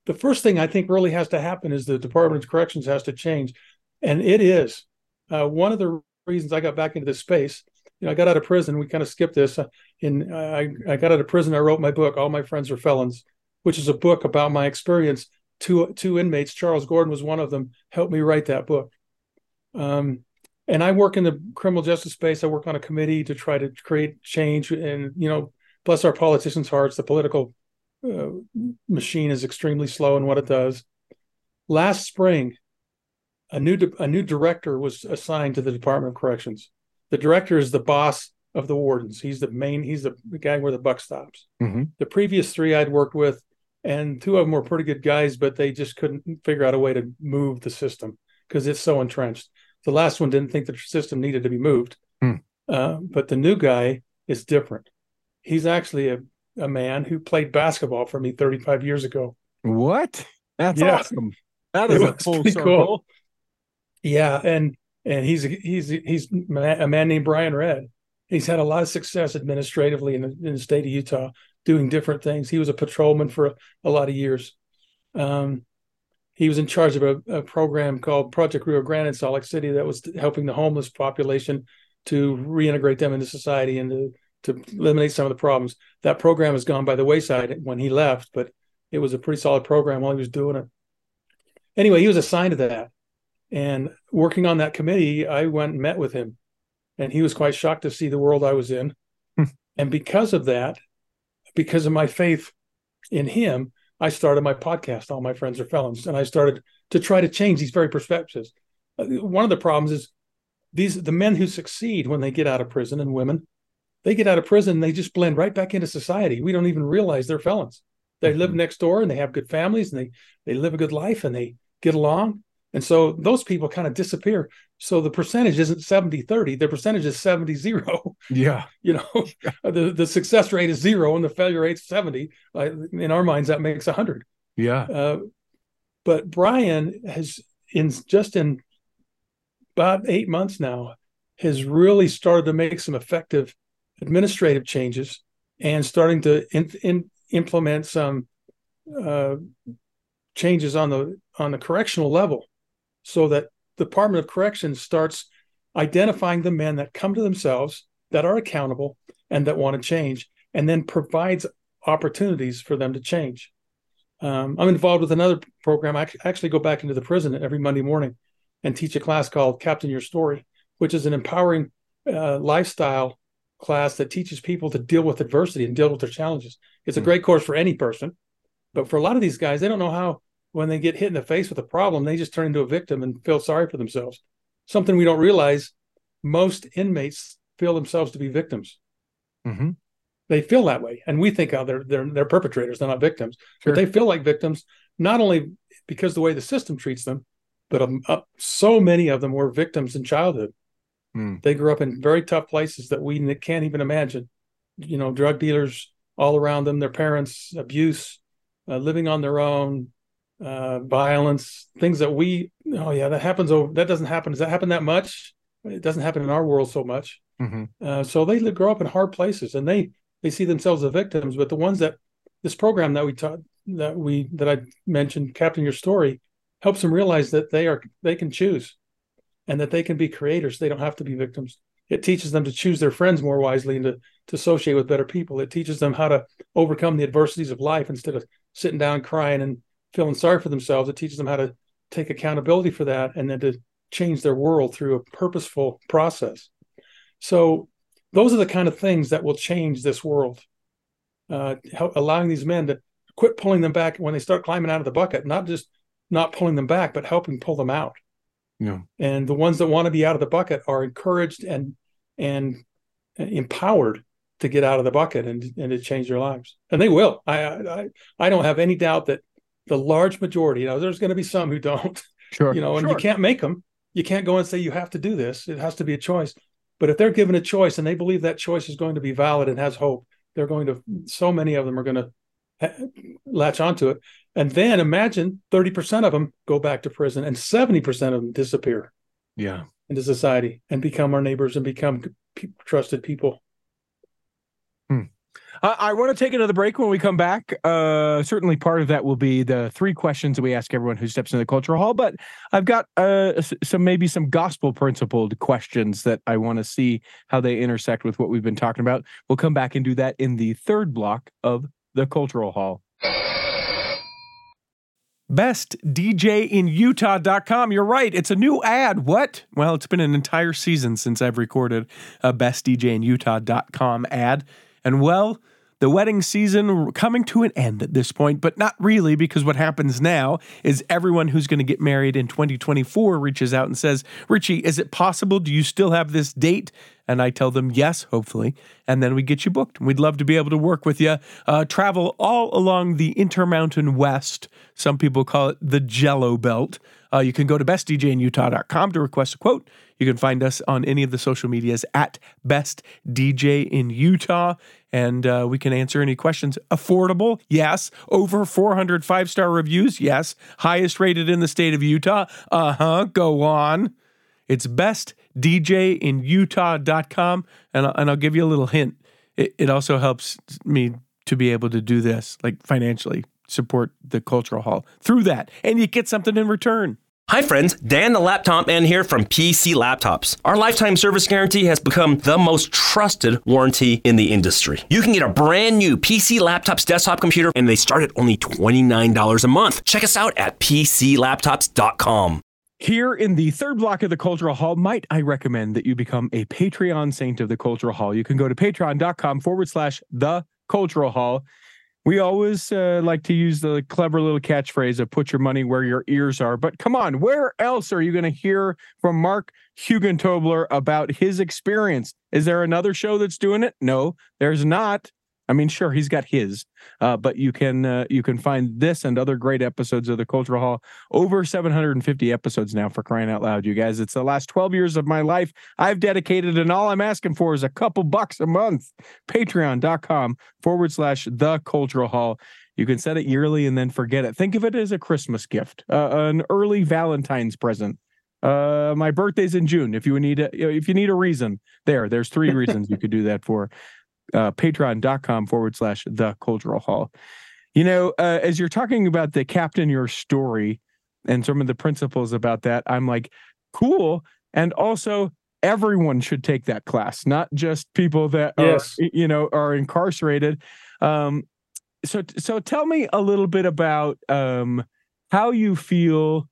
the first thing I think really has to happen is the Department of Corrections has to change. And it is. Uh, one of the reasons I got back into this space, you know, I got out of prison. We kind of skipped this. Uh, in I, I got out of prison. I wrote my book, All My Friends Are Felons, which is a book about my experience two two inmates. Charles Gordon was one of them. Helped me write that book. Um, and I work in the criminal justice space. I work on a committee to try to create change. And you know, bless our politicians' hearts, the political uh, machine is extremely slow in what it does. Last spring, a new a new director was assigned to the Department of Corrections. The director is the boss of the wardens. He's the main. He's the, the guy where the buck stops. Mm-hmm. The previous three I'd worked with and two of them were pretty good guys, but they just couldn't figure out a way to move the system because it's so entrenched. The last one didn't think the system needed to be moved, hmm. uh, but the new guy is different. He's actually a, a man who played basketball for me 35 years ago. What? That's yeah. awesome. That <laughs> is a full circle. Cool. Yeah, and and he's he's he's a man named Brian Redd. He's had a lot of success administratively in the, in the state of Utah doing different things. He was a patrolman for a, a lot of years. Um, he was in charge of a, a, program called Project Rio Grande in Salt Lake City that was helping the homeless population to reintegrate them into society and to, to eliminate some of the problems. That program has gone by the wayside when he left, but it was a pretty solid program while he was doing it. Anyway, he was assigned to that. And working on that committee, I went and met with him. And he was quite shocked to see the world I was in. Hmm. and because of that, because of my faith in him, I started my podcast, All My Friends Are Felons, and I started to try to change these very perspectives. Uh, one of the problems is these the men who succeed when they get out of prison and women, they get out of prison, they just blend right back into society. We don't even realize they're felons. They mm-hmm. live next door and they have good families and they they live a good life and they get along. And so those people kind of disappear. So the percentage isn't 70 30, the percentage is 70 0. Yeah. <laughs> You know, the, the success rate is zero and the failure rate is 70. Uh, in our minds, that makes 100. Yeah. Uh, but Brian has, in just in about eight months now, has really started to make some effective administrative changes and starting to in, in, implement some uh, changes on the on the correctional level so that the Department of Corrections starts identifying the men that come to themselves, that are accountable, and that want to change, and then provides opportunities for them to change. Um, I'm involved with another program. I actually go back into the prison every Monday morning and teach a class called Captain Your Story, which is an empowering uh, lifestyle class that teaches people to deal with adversity and deal with their challenges. It's a hmm. great course for any person, but for a lot of these guys, they don't know how when they get hit in the face with a problem, they just turn into a victim and feel sorry for themselves. Something we don't realize most inmates feel themselves to be victims. Mm-hmm. They feel that way, and we think, oh, they're they're they're perpetrators. They're not victims, Sure. but they feel like victims not only because the way the system treats them, but um, uh, so many of them were victims in childhood. Mm. They grew up in very tough places that we can't even imagine. You know, drug dealers all around them, their parents, abuse, uh, living on their own, uh, violence, things that we, oh yeah, that happens. Over that doesn't happen. Does that happen that much? It doesn't happen in our world so much. Mm-hmm. Uh, so they grow up in hard places, and they they see themselves as victims. But the ones that this program that we taught that we that I mentioned, Captain Your Story, helps them realize that they are they can choose, and that they can be creators. They don't have to be victims. It teaches them to choose their friends more wisely and to to associate with better people. It teaches them how to overcome the adversities of life instead of sitting down crying and feeling sorry for themselves. It teaches them how to take accountability for that and then to change their world through a purposeful process. So those are the kind of things that will change this world. Uh, help, allowing these men to quit pulling them back when they start climbing out of the bucket, not just not pulling them back, but helping pull them out. Yeah. And the ones that want to be out of the bucket are encouraged and and empowered to get out of the bucket and and to change their lives. And they will. I I I don't have any doubt that the large majority. You know, there's going to be some who don't. <laughs> Sure. You know, and Sure. you can't make them. You can't go and say you have to do this. It has to be a choice. But if they're given a choice and they believe that choice is going to be valid and has hope, they're going to. So many of them are going to ha- latch onto it. And then imagine 30% of them go back to prison and 70% of them disappear Yeah. into society and become our neighbors and become trusted people. I, I want to take another break when we come back. Uh, certainly, part of that will be the three questions that we ask everyone who steps into the cultural hall. But I've got uh, some maybe some gospel principled questions that I want to see how they intersect with what we've been talking about. We'll come back and do that in the third block of the cultural hall. BestDJinUtah.com. You're right. It's a new ad. What? Well, it's been an entire season since I've recorded a BestDJinUtah.com ad. And well, the wedding season coming to an end at this point, but not really because what happens now is everyone who's going to get married in 2024 reaches out and says, Richie, is it possible? Do you still have this date? And I tell them yes, hopefully. And then we get you booked. We'd love to be able to work with you. Uh, travel all along the Intermountain West. Some people call it the Jello Belt. Uh, you can go to bestdjinutah.com to request a quote. You can find us on any of the social medias at Best DJ in Utah, and uh, we can answer any questions. Affordable, yes. Over 400 five star reviews, yes. Highest rated in the state of Utah, uh huh. Go on. It's bestdjinutah.com, and I'll, and I'll give you a little hint. It, it also helps me to be able to do this, like financially support the cultural hall through that, and you get something in return. Hi friends, Dan the Laptop Man here from PC Laptops. Our lifetime service guarantee has become the most trusted warranty in the industry. You can get a brand new PC Laptops desktop computer and they start at only $29 a month. Check us out at PCLaptops.com. Here in the third block of the Cultural Hall, might I recommend that you become a Patreon saint of the Cultural Hall? You can go to patreon.com forward slash the Cultural Hall. We always uh, like to use the clever little catchphrase of put your money where your ears are. But come on, where else are you going to hear from Mark Hugentobler about his experience? Is there another show that's doing it? No, there's not. I mean, sure, he's got his, uh, but you can uh, you can find this and other great episodes of the Cultural Hall. Over 750 episodes now for crying out loud, you guys. It's the last 12 years of my life I've dedicated, and all I'm asking for is a couple bucks a month. Patreon.com forward slash the Cultural Hall. You can set it yearly and then forget it. Think of it as a Christmas gift, uh, an early Valentine's present. Uh, my birthday's in June. If you need a, if you need a reason, there, there's three reasons you could do that for uh, patreon.com forward slash the cultural hall. You know, uh, as you're talking about the captain your story and some of the principles about that, I'm like, cool. And also, everyone should take that class, not just people that Yes. are, you know, are incarcerated. Um, so, so tell me a little bit about um, how you feel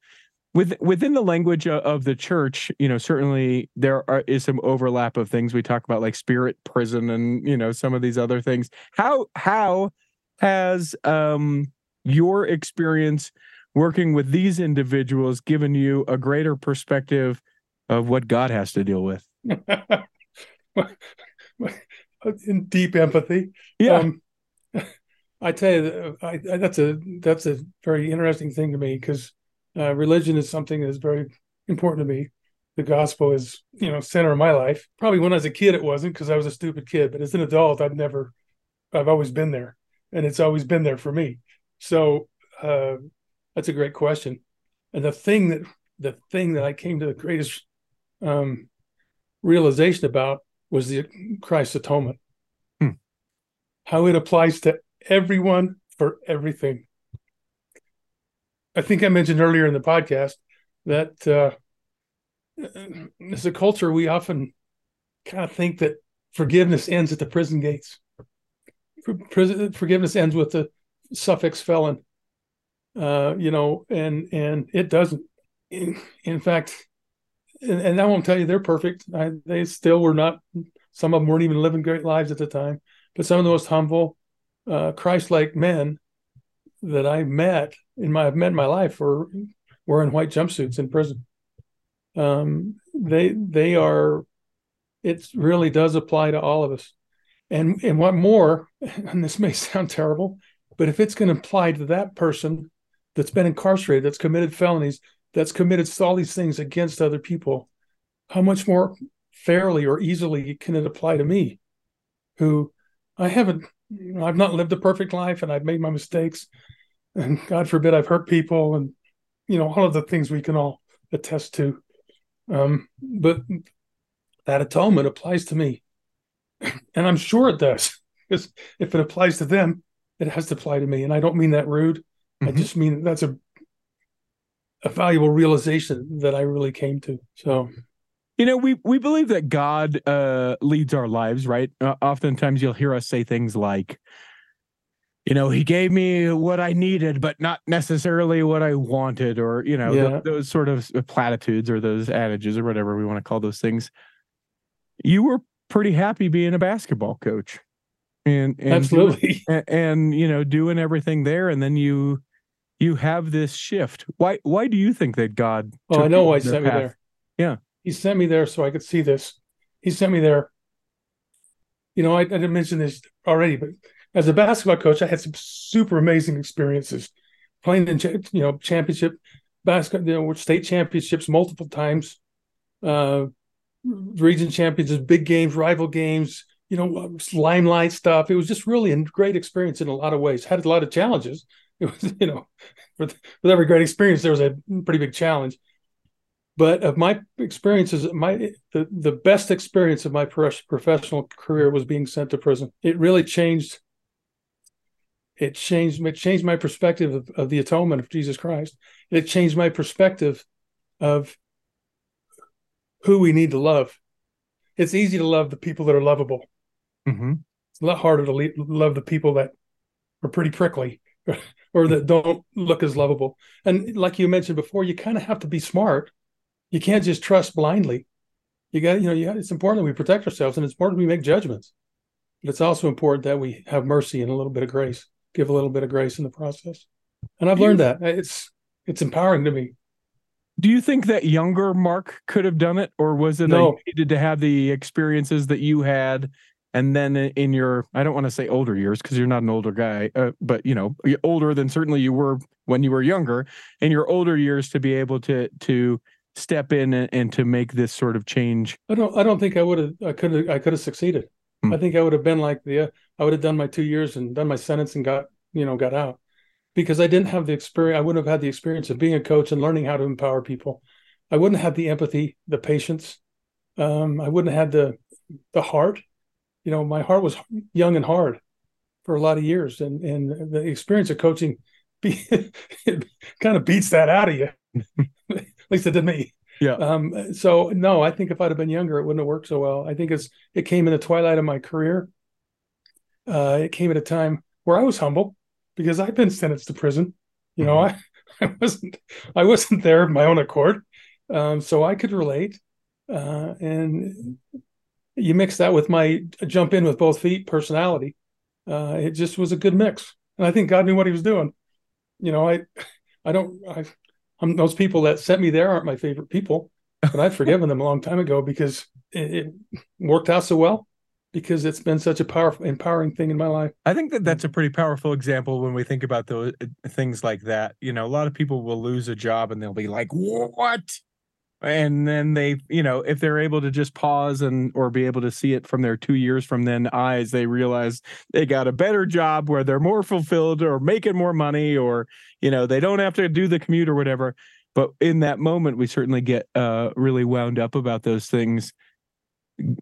with within the language of the church you know certainly there are, is some overlap of things we talk about like spirit prison and you know some of these other things how how has um your experience working with these individuals given you a greater perspective of what god has to deal with <laughs> in deep empathy. Yeah. Um, <laughs> I tell you, I, I, that's a that's a very interesting thing to me because uh, religion is something that's very important to me. The gospel is, you know, center of my life. Probably when I was a kid, it wasn't because I was a stupid kid. But as an adult, I've never, I've always been there, and it's always been there for me. So uh, that's a great question. And the thing that the thing that I came to the greatest um, realization about was the Christ's atonement, Hmm. how it applies to everyone for everything. I think I mentioned earlier in the podcast that uh, as a culture, we often kind of think that forgiveness ends at the prison gates. For- Forgiveness ends with the suffix felon, uh, you know, and and it doesn't. In, in fact, and, and I won't tell you they're perfect. I, they still were not. Some of them weren't even living great lives at the time. But some of the most humble, uh, Christ-like men that I met in my I've met in my life were in white jumpsuits in prison. Um, they they are. It really does apply to all of us. And and what more? <laughs> And this may sound terrible, but if it's going to apply to that person that's been incarcerated, that's committed felonies, that's committed all these things against other people, how much more fairly or easily can it apply to me, who I haven't, you know, I've not lived a perfect life and I've made my mistakes, and God forbid I've hurt people, and you know all of the things we can all attest to. Um, but that atonement applies to me, <laughs> and I'm sure it does, <laughs> because if it applies to them, it has to apply to me. And I don't mean that rude. I Mhm. just mean that's a a valuable realization that I really came to. So You know, we we believe that God uh, leads our lives, right? Uh, oftentimes, you'll hear us say things like, "You know, He gave me what I needed, but not necessarily what I wanted," or you know, th- Yeah. those sort of platitudes or those adages or whatever we want to call those things. You were pretty happy being a basketball coach, and, and doing- absolutely. and, and you know, doing everything there, and then you you have this shift. Why why do you think that God? Oh, I know why on he that sent me there. Yeah. He sent me there so I could see this. He sent me there. You know, I, I didn't mention this already, but as a basketball coach, I had some super amazing experiences playing in, you know, championship basketball, you know, state championships multiple times, uh, region championships, big games, rival games, you know, limelight stuff. It was just really a great experience in a lot of ways. Had a lot of challenges. It was, <laughs> you know, with, with every great experience, there was a pretty big challenge but of my experiences my the, the best experience of my professional career was being sent to prison. It really changed it changed it changed my perspective of, of the atonement of jesus christ. It changed my perspective of who we need to love. It's easy to love the people that are lovable. Mhm. it's a lot harder to le- love the people that are pretty prickly <laughs> or that don't look as lovable. And like you mentioned before you kind of have to be smart you can't just trust blindly. You got, you know, you got, it's important that we protect ourselves, and it's important we make judgments. But it's also important that we have mercy and a little bit of grace, give a little bit of grace in the process. And I've learned that it's it's empowering to me. Do you think that younger Mark could have done it, or was it that No. you needed to have the experiences that you had, and then in your I don't want to say older years because you're not an older guy, uh, but you know older than certainly you were when you were younger, in your older years to be able to to step in and, and to make this sort of change. I don't I don't think I would have I could have I could have succeeded. Hmm. I think I would have been like the I would have done my two years and done my sentence and got you know got out because I didn't have the experience. I wouldn't have had the experience of being a coach and learning how to empower people. I wouldn't have the empathy, the patience. Um, I wouldn't have had the the heart. You know, my heart was young and hard for a lot of years, and and the experience of coaching be, <laughs> it kind of beats that out of you. <laughs> At least it did me. Yeah. Um, so no, I think if I'd have been younger, it wouldn't have worked so well. I think it's it came in the twilight of my career. Uh, it came at a time where I was humble because I've been sentenced to prison. You know, I, <laughs> I wasn't I wasn't there of my own accord, um, so I could relate. Uh, and you mix that with my jump in with both feet personality. Uh, it just was a good mix, and I think God knew what He was doing. You know, I I don't I I'm those people that sent me there aren't my favorite people, but I've forgiven them a long time ago because it, it worked out so well because it's been such a powerful, empowering thing in my life. I think that that's mm-hmm. a pretty powerful example when we think about those things like that. You know, a lot of people will lose a job and they'll be like, "What?" And then they, you know, if they're able to just pause and or be able to see it from their two years from then eyes, they realize they got a better job where they're more fulfilled or making more money, or you know, they don't have to do the commute or whatever. But in that moment, we certainly get uh, really wound up about those things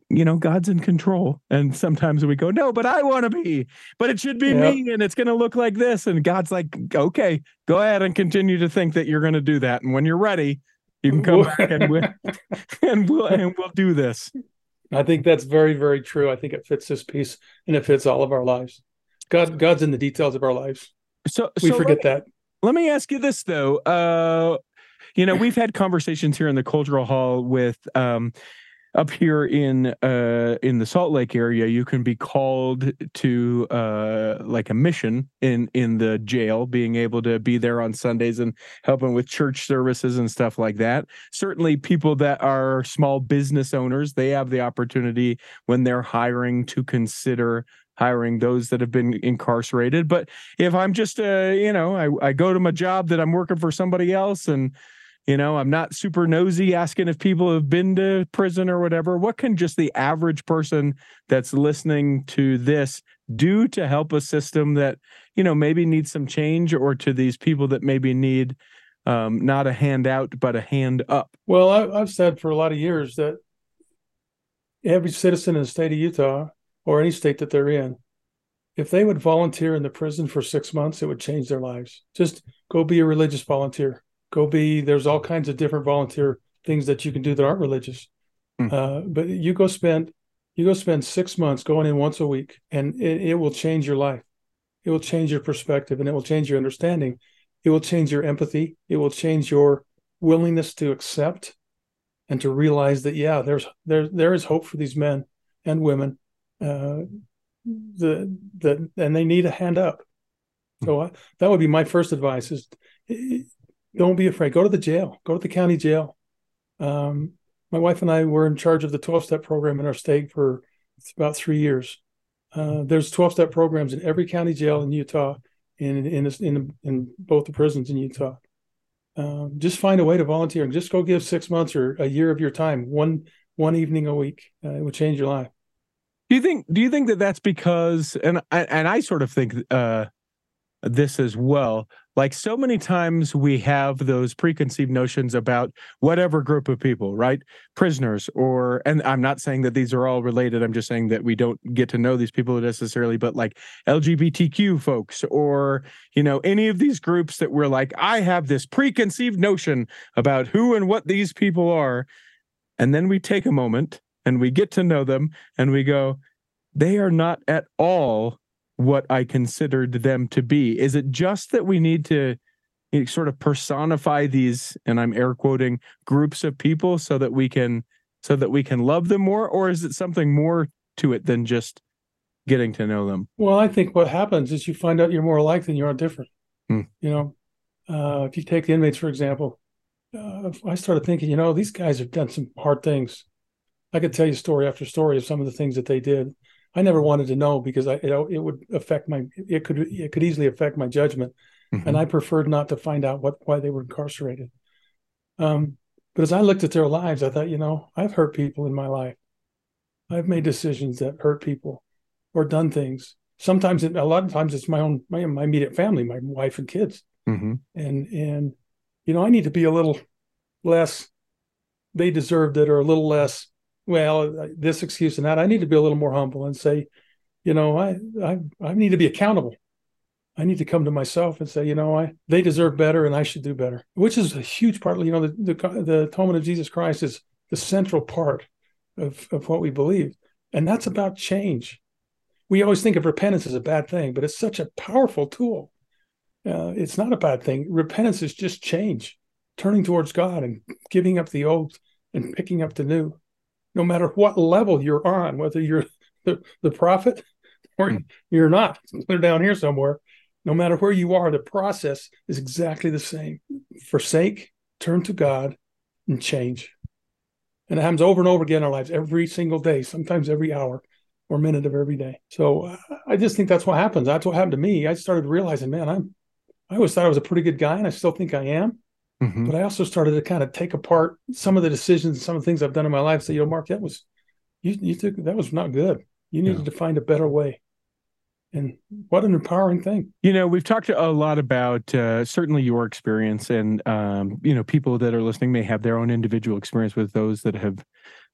you know god's in control and sometimes we go no but i want to be but it should be yep. me and it's going to look like this and god's like okay go ahead and continue to think that you're going to do that and when you're ready you can come back and we'll, <laughs> and we'll and we'll do this. I think that's very very true. I think it fits this piece and it fits all of our lives. God god's in the details of our lives. So we so forget me, that. let me ask you this though. Uh you know we've had conversations here in the cultural hall with um up here in uh in the Salt Lake area, you can be called to uh like a mission in in the jail, being able to be there on Sundays and helping with church services and stuff like that. Certainly, people that are small business owners, they have the opportunity when they're hiring to consider hiring those that have been incarcerated. But if I'm just uh, you know, I, I go to my job that I'm working for somebody else and you know, I'm not super nosy asking if people have been to prison or whatever. What can just the average person that's listening to this do to help a system that, you know, maybe needs some change or to these people that maybe need um, not a hand out, but a hand up? Well, I, I've said for a lot of years that every citizen in the state of Utah or any state that they're in, if they would volunteer in the prison for six months, it would change their lives. Just go be a religious volunteer go be there's all kinds of different volunteer things that you can do that aren't religious. Mm. uh, but you go spend you go spend six months going in once a week and it, it will change your life. It will change your perspective and it will change your understanding. It will change your empathy. It will change your willingness to accept and to realize that yeah there's there there is hope for these men and women uh the the and they need a hand up. So I, that would be my first advice is don't be afraid. Go to the jail. Go to the county jail. Um, my wife and I were in charge of the 12 step program in our state for about three years. Uh, there's 12 step programs in every county jail in Utah, in in in, in both the prisons in Utah. Um, just find a way to volunteer and just go give six months or a year of your time, one one evening a week. Uh, it will change your life. Do you think? Do you think that that's because? And I, and I sort of think uh, this as well. Like so many times we have those preconceived notions about whatever group of people right? Prisoners or and i'm not saying that these are all related i'm just saying that we don't get to know these people necessarily but like lgbtq folks or you know any of these groups that we're like i have this preconceived notion about who and what these people are and then we take a moment and we get to know them and we go they are not at all what I considered them to be? Is it just that we need to sort of personify these, and I'm air quoting groups of people so that we can so that we can love them more, or is it something more to it than just getting to know them? Well, I think what happens is you find out you're more alike than you are different. Hmm. You know, uh, if you take the inmates for example, uh, I started thinking, you know, these guys have done some hard things. I could tell you story after story of some of the things that they did. I never wanted to know because I, it, it would affect my it could it could easily affect my judgment, mm-hmm. and I preferred not to find out what why they were incarcerated. Um, but as I looked at their lives, I thought, you know, I've hurt people in my life. I've made decisions that hurt people, or done things. Sometimes, it, a lot of times, it's my own my, my immediate family, my wife and kids, mm-hmm. and and you know, I need to be a little less. They deserved it, or a little less well, this excuse and that. I need to be a little more humble and say, you know, I I I need to be accountable. I need to come to myself and say, you know, I they deserve better and I should do better. Which is a huge part. You know, the the, the atonement of Jesus Christ is the central part of of what we believe, and that's about change. We always think of repentance as a bad thing, but it's such a powerful tool. Uh, it's not a bad thing. Repentance is just change, turning towards God and giving up the old and picking up the new no matter what level you're on, whether you're the, the prophet or mm. you're not, they're down here somewhere. No matter where you are, the process is exactly the same. Forsake, turn to God, and change. And it happens over and over again in our lives, every single day, sometimes every hour or minute of every day. So uh, I just think that's what happens. That's what happened to me. I started realizing, man, I'm, I always thought I was a pretty good guy, and I still think I am. Mhm. But I also started to kind of take apart some of the decisions, some of the things I've done in my life. Say, you know, Mark, that was you. You took that was not good. You needed Yeah. to find a better way. And what an empowering thing. You know, we've talked a lot about uh, certainly your experience, and um, you know, people that are listening may have their own individual experience with those that have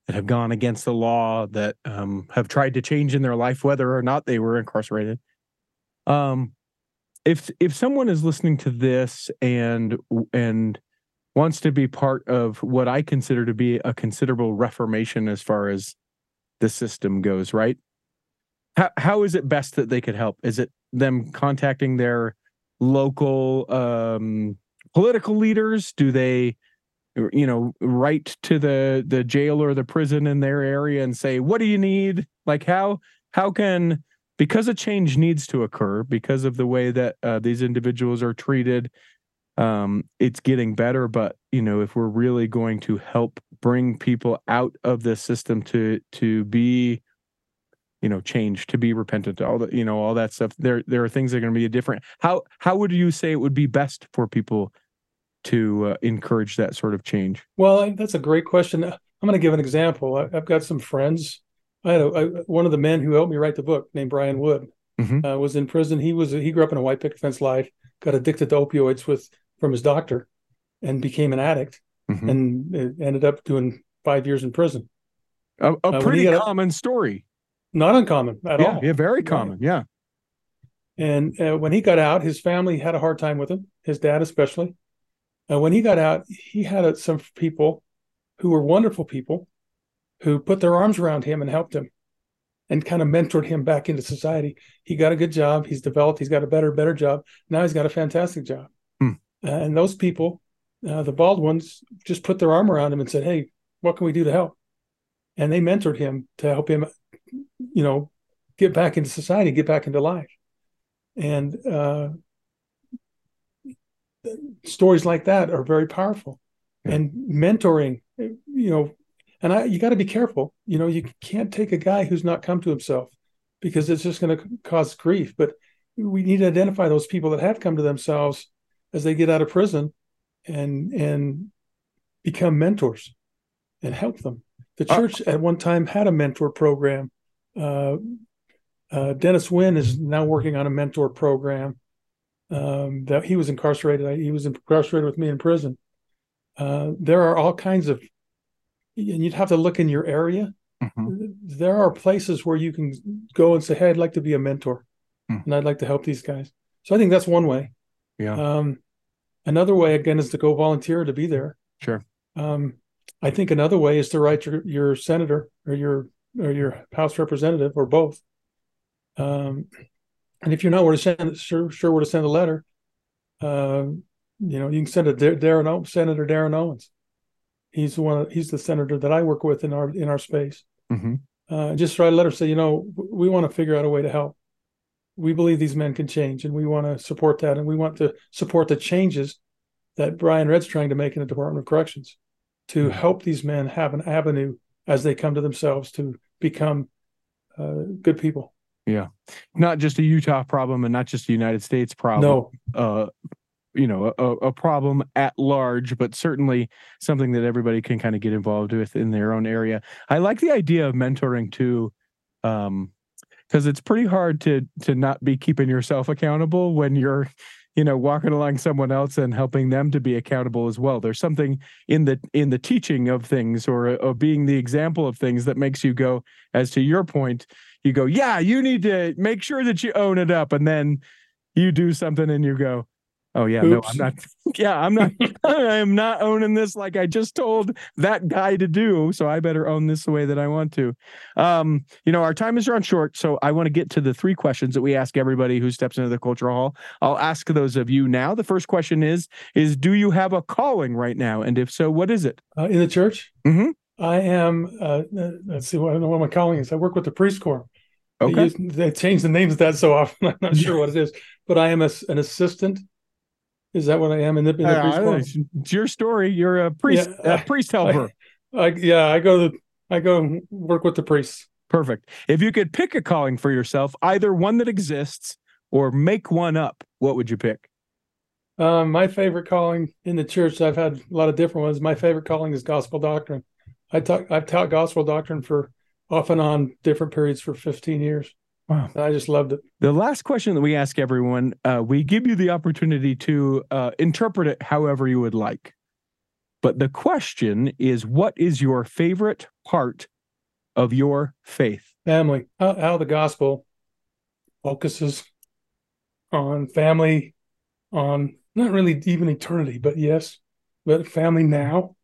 that have gone against the law, that um, have tried to change in their life, whether or not they were incarcerated. Um, if if someone is listening to this and and wants to be part of what I consider to be a considerable reformation as far as the system goes, right? How how is it best that they could help? Is it them contacting their local um, political leaders? Do they, you know, write to the the jail or the prison in their area and say, "What do you need?" Like how how can because a change needs to occur because of the way that uh, these individuals are treated. Um, it's getting better, but you know, if we're really going to help bring people out of the system to to be you know change to be repentant all the you know all that stuff there there are things that are going to be different how how would you say it would be best for people to uh, encourage that sort of change Well, that's a great question. I'm going to give an example. I've got some friends. I had a, I, one of the men who helped me write the book, named Brian Wood, Mhm. uh, was in prison. He was he grew up in a white picket fence life, got addicted to opioids with from his doctor, and became an addict, Mhm. and uh, ended up doing five years in prison. a, a he pretty common story Not uncommon at yeah all. yeah very Right. common yeah And uh, when he got out, his family had a hard time with him, his dad especially. Uh, when he got out, he had uh, some people who were wonderful people who put their arms around him and helped him and kind of mentored him back into society. He got a good job. He's developed. He's got a better, better job. Now he's got a fantastic job. Hmm. Uh, and those people, uh, the bald ones, just put their arm around him and said, Hey, what can we do to help? And they mentored him to help him, you know, get back into society, get back into life and uh, stories like that are very powerful Yeah. and mentoring you know and i you got to be careful you know you can't take a guy who's not come to himself because it's just going to cause grief but we need to identify those people that have come to themselves as they get out of prison and and become mentors and help them the Uh, church at one time had a mentor program uh, uh, Dennis Wynn is now working on a mentor program. Um, that he was incarcerated. He was incarcerated with me in prison. Uh, there are all kinds of, and you'd have to look in your area. Mhm. There are places where you can go and say, "Hey, I'd like to be a mentor, Hmm. and I'd like to help these guys." So I think that's one way. yeah Um, another way, again, is to go volunteer to be there. sure Um, I think another way is to write your, your senator or your or your House representative or both. Um, and if you're not where to send, sure, sure where to send a letter, uh, you know, you can send it to Derrin, O- Senator Derrin Owens. He's the one. He's the senator that I work with in our in our space. hmm Uh, just write a letter, say, you know, we want to figure out a way to help. We believe these men can change, and we want to support that, and we want to support the changes that Brian Redd's trying to make in the Department of Corrections to Mhm. help these men have an avenue as they come to themselves to become uh, good people. Yeah, not just a utah problem and not just a united states problem No, uh you know a, a problem at large but certainly something that everybody can kind of get involved with in their own area. I like the idea of mentoring too um because it's pretty hard to to not be keeping yourself accountable when you're you know walking along someone else and helping them to be accountable as well. There's something in the in the teaching of things or of being the example of things that makes you go as to your point you go yeah you need to make sure that you own it up and then you do something and you go oh yeah no i'm not <laughs> yeah i'm not <laughs> <laughs> i am not owning this like i just told that guy to do so i better own this the way that i want to um you know our time is run short so i want to get to the three questions that we ask everybody who steps into the cultural hall i'll ask those of you now the first question is is do you have a calling right now and if so what is it uh, in the church, Mhm. I am. Uh, uh, let's see, what, I don't know what my calling is. I work with the priest corps. They, okay use, they change the names of that so often. I'm not sure what it is, but I am a, an assistant. Is that what I am in the, in the Uh, priest it's your story you're a priest Yeah, a priest helper I yeah, I go to I go work with the priests. Perfect. If you could pick a calling for yourself, either one that exists or make one up, what would you pick? Um, my favorite calling in the church, I've had a lot of different ones. My favorite calling is gospel doctrine. I talk, I've taught gospel doctrine for off and on different periods for 15 years. Wow. I just loved it. The last question that we ask everyone, uh, we give you the opportunity to uh, interpret it however you would like. But the question is what is your favorite part of your faith? Family, how, how the gospel focuses on family, on not really even eternity, but yes, but family now.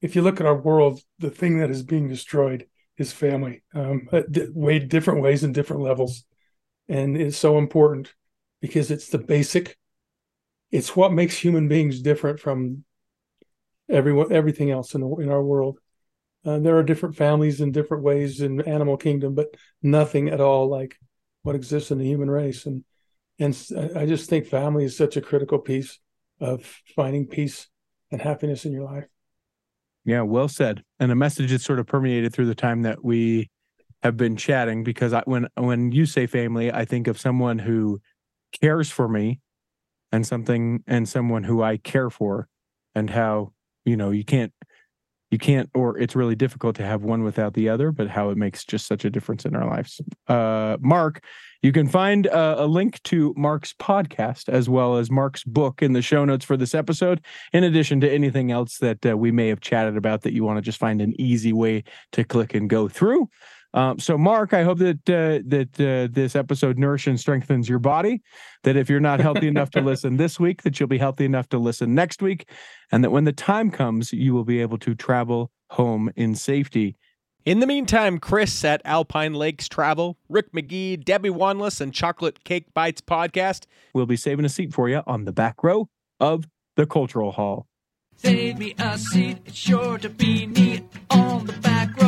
If you look at our world, the thing that is being destroyed is family, um, way different ways and different levels, and it's so important because it's the basic. It's what makes human beings different from everyone, everything else in in our world. Uh, there are different families in different ways in animal kingdom, but nothing at all like what exists in the human race. And and I just think family is such a critical piece of finding peace and happiness in your life. Yeah, well said. And a message that's sort of permeated through the time that we have been chatting because I, when when you say family, I think of someone who cares for me and something and someone who I care for and how, you know, you can't you can't or it's really difficult to have one without the other but how it makes just such a difference in our lives. Uh, mark you can find uh, a link to mark's podcast as well as mark's book in the show notes for this episode in addition to anything else that uh, we may have chatted about that you want to just find an easy way to click and go through um, so, Mark, I hope that uh, that uh, this episode nourishes and strengthens your body. That if you're not healthy enough to listen this week, that you'll be healthy enough to listen next week, and that when the time comes, you will be able to travel home in safety. In the meantime, Chris at Alpine Lakes Travel, Rick McGee, Debbie Wanless, and Chocolate Cake Bites podcast will be saving a seat for you on the back row of the Cultural Hall. Save me a seat, it's sure to be neat on the back row.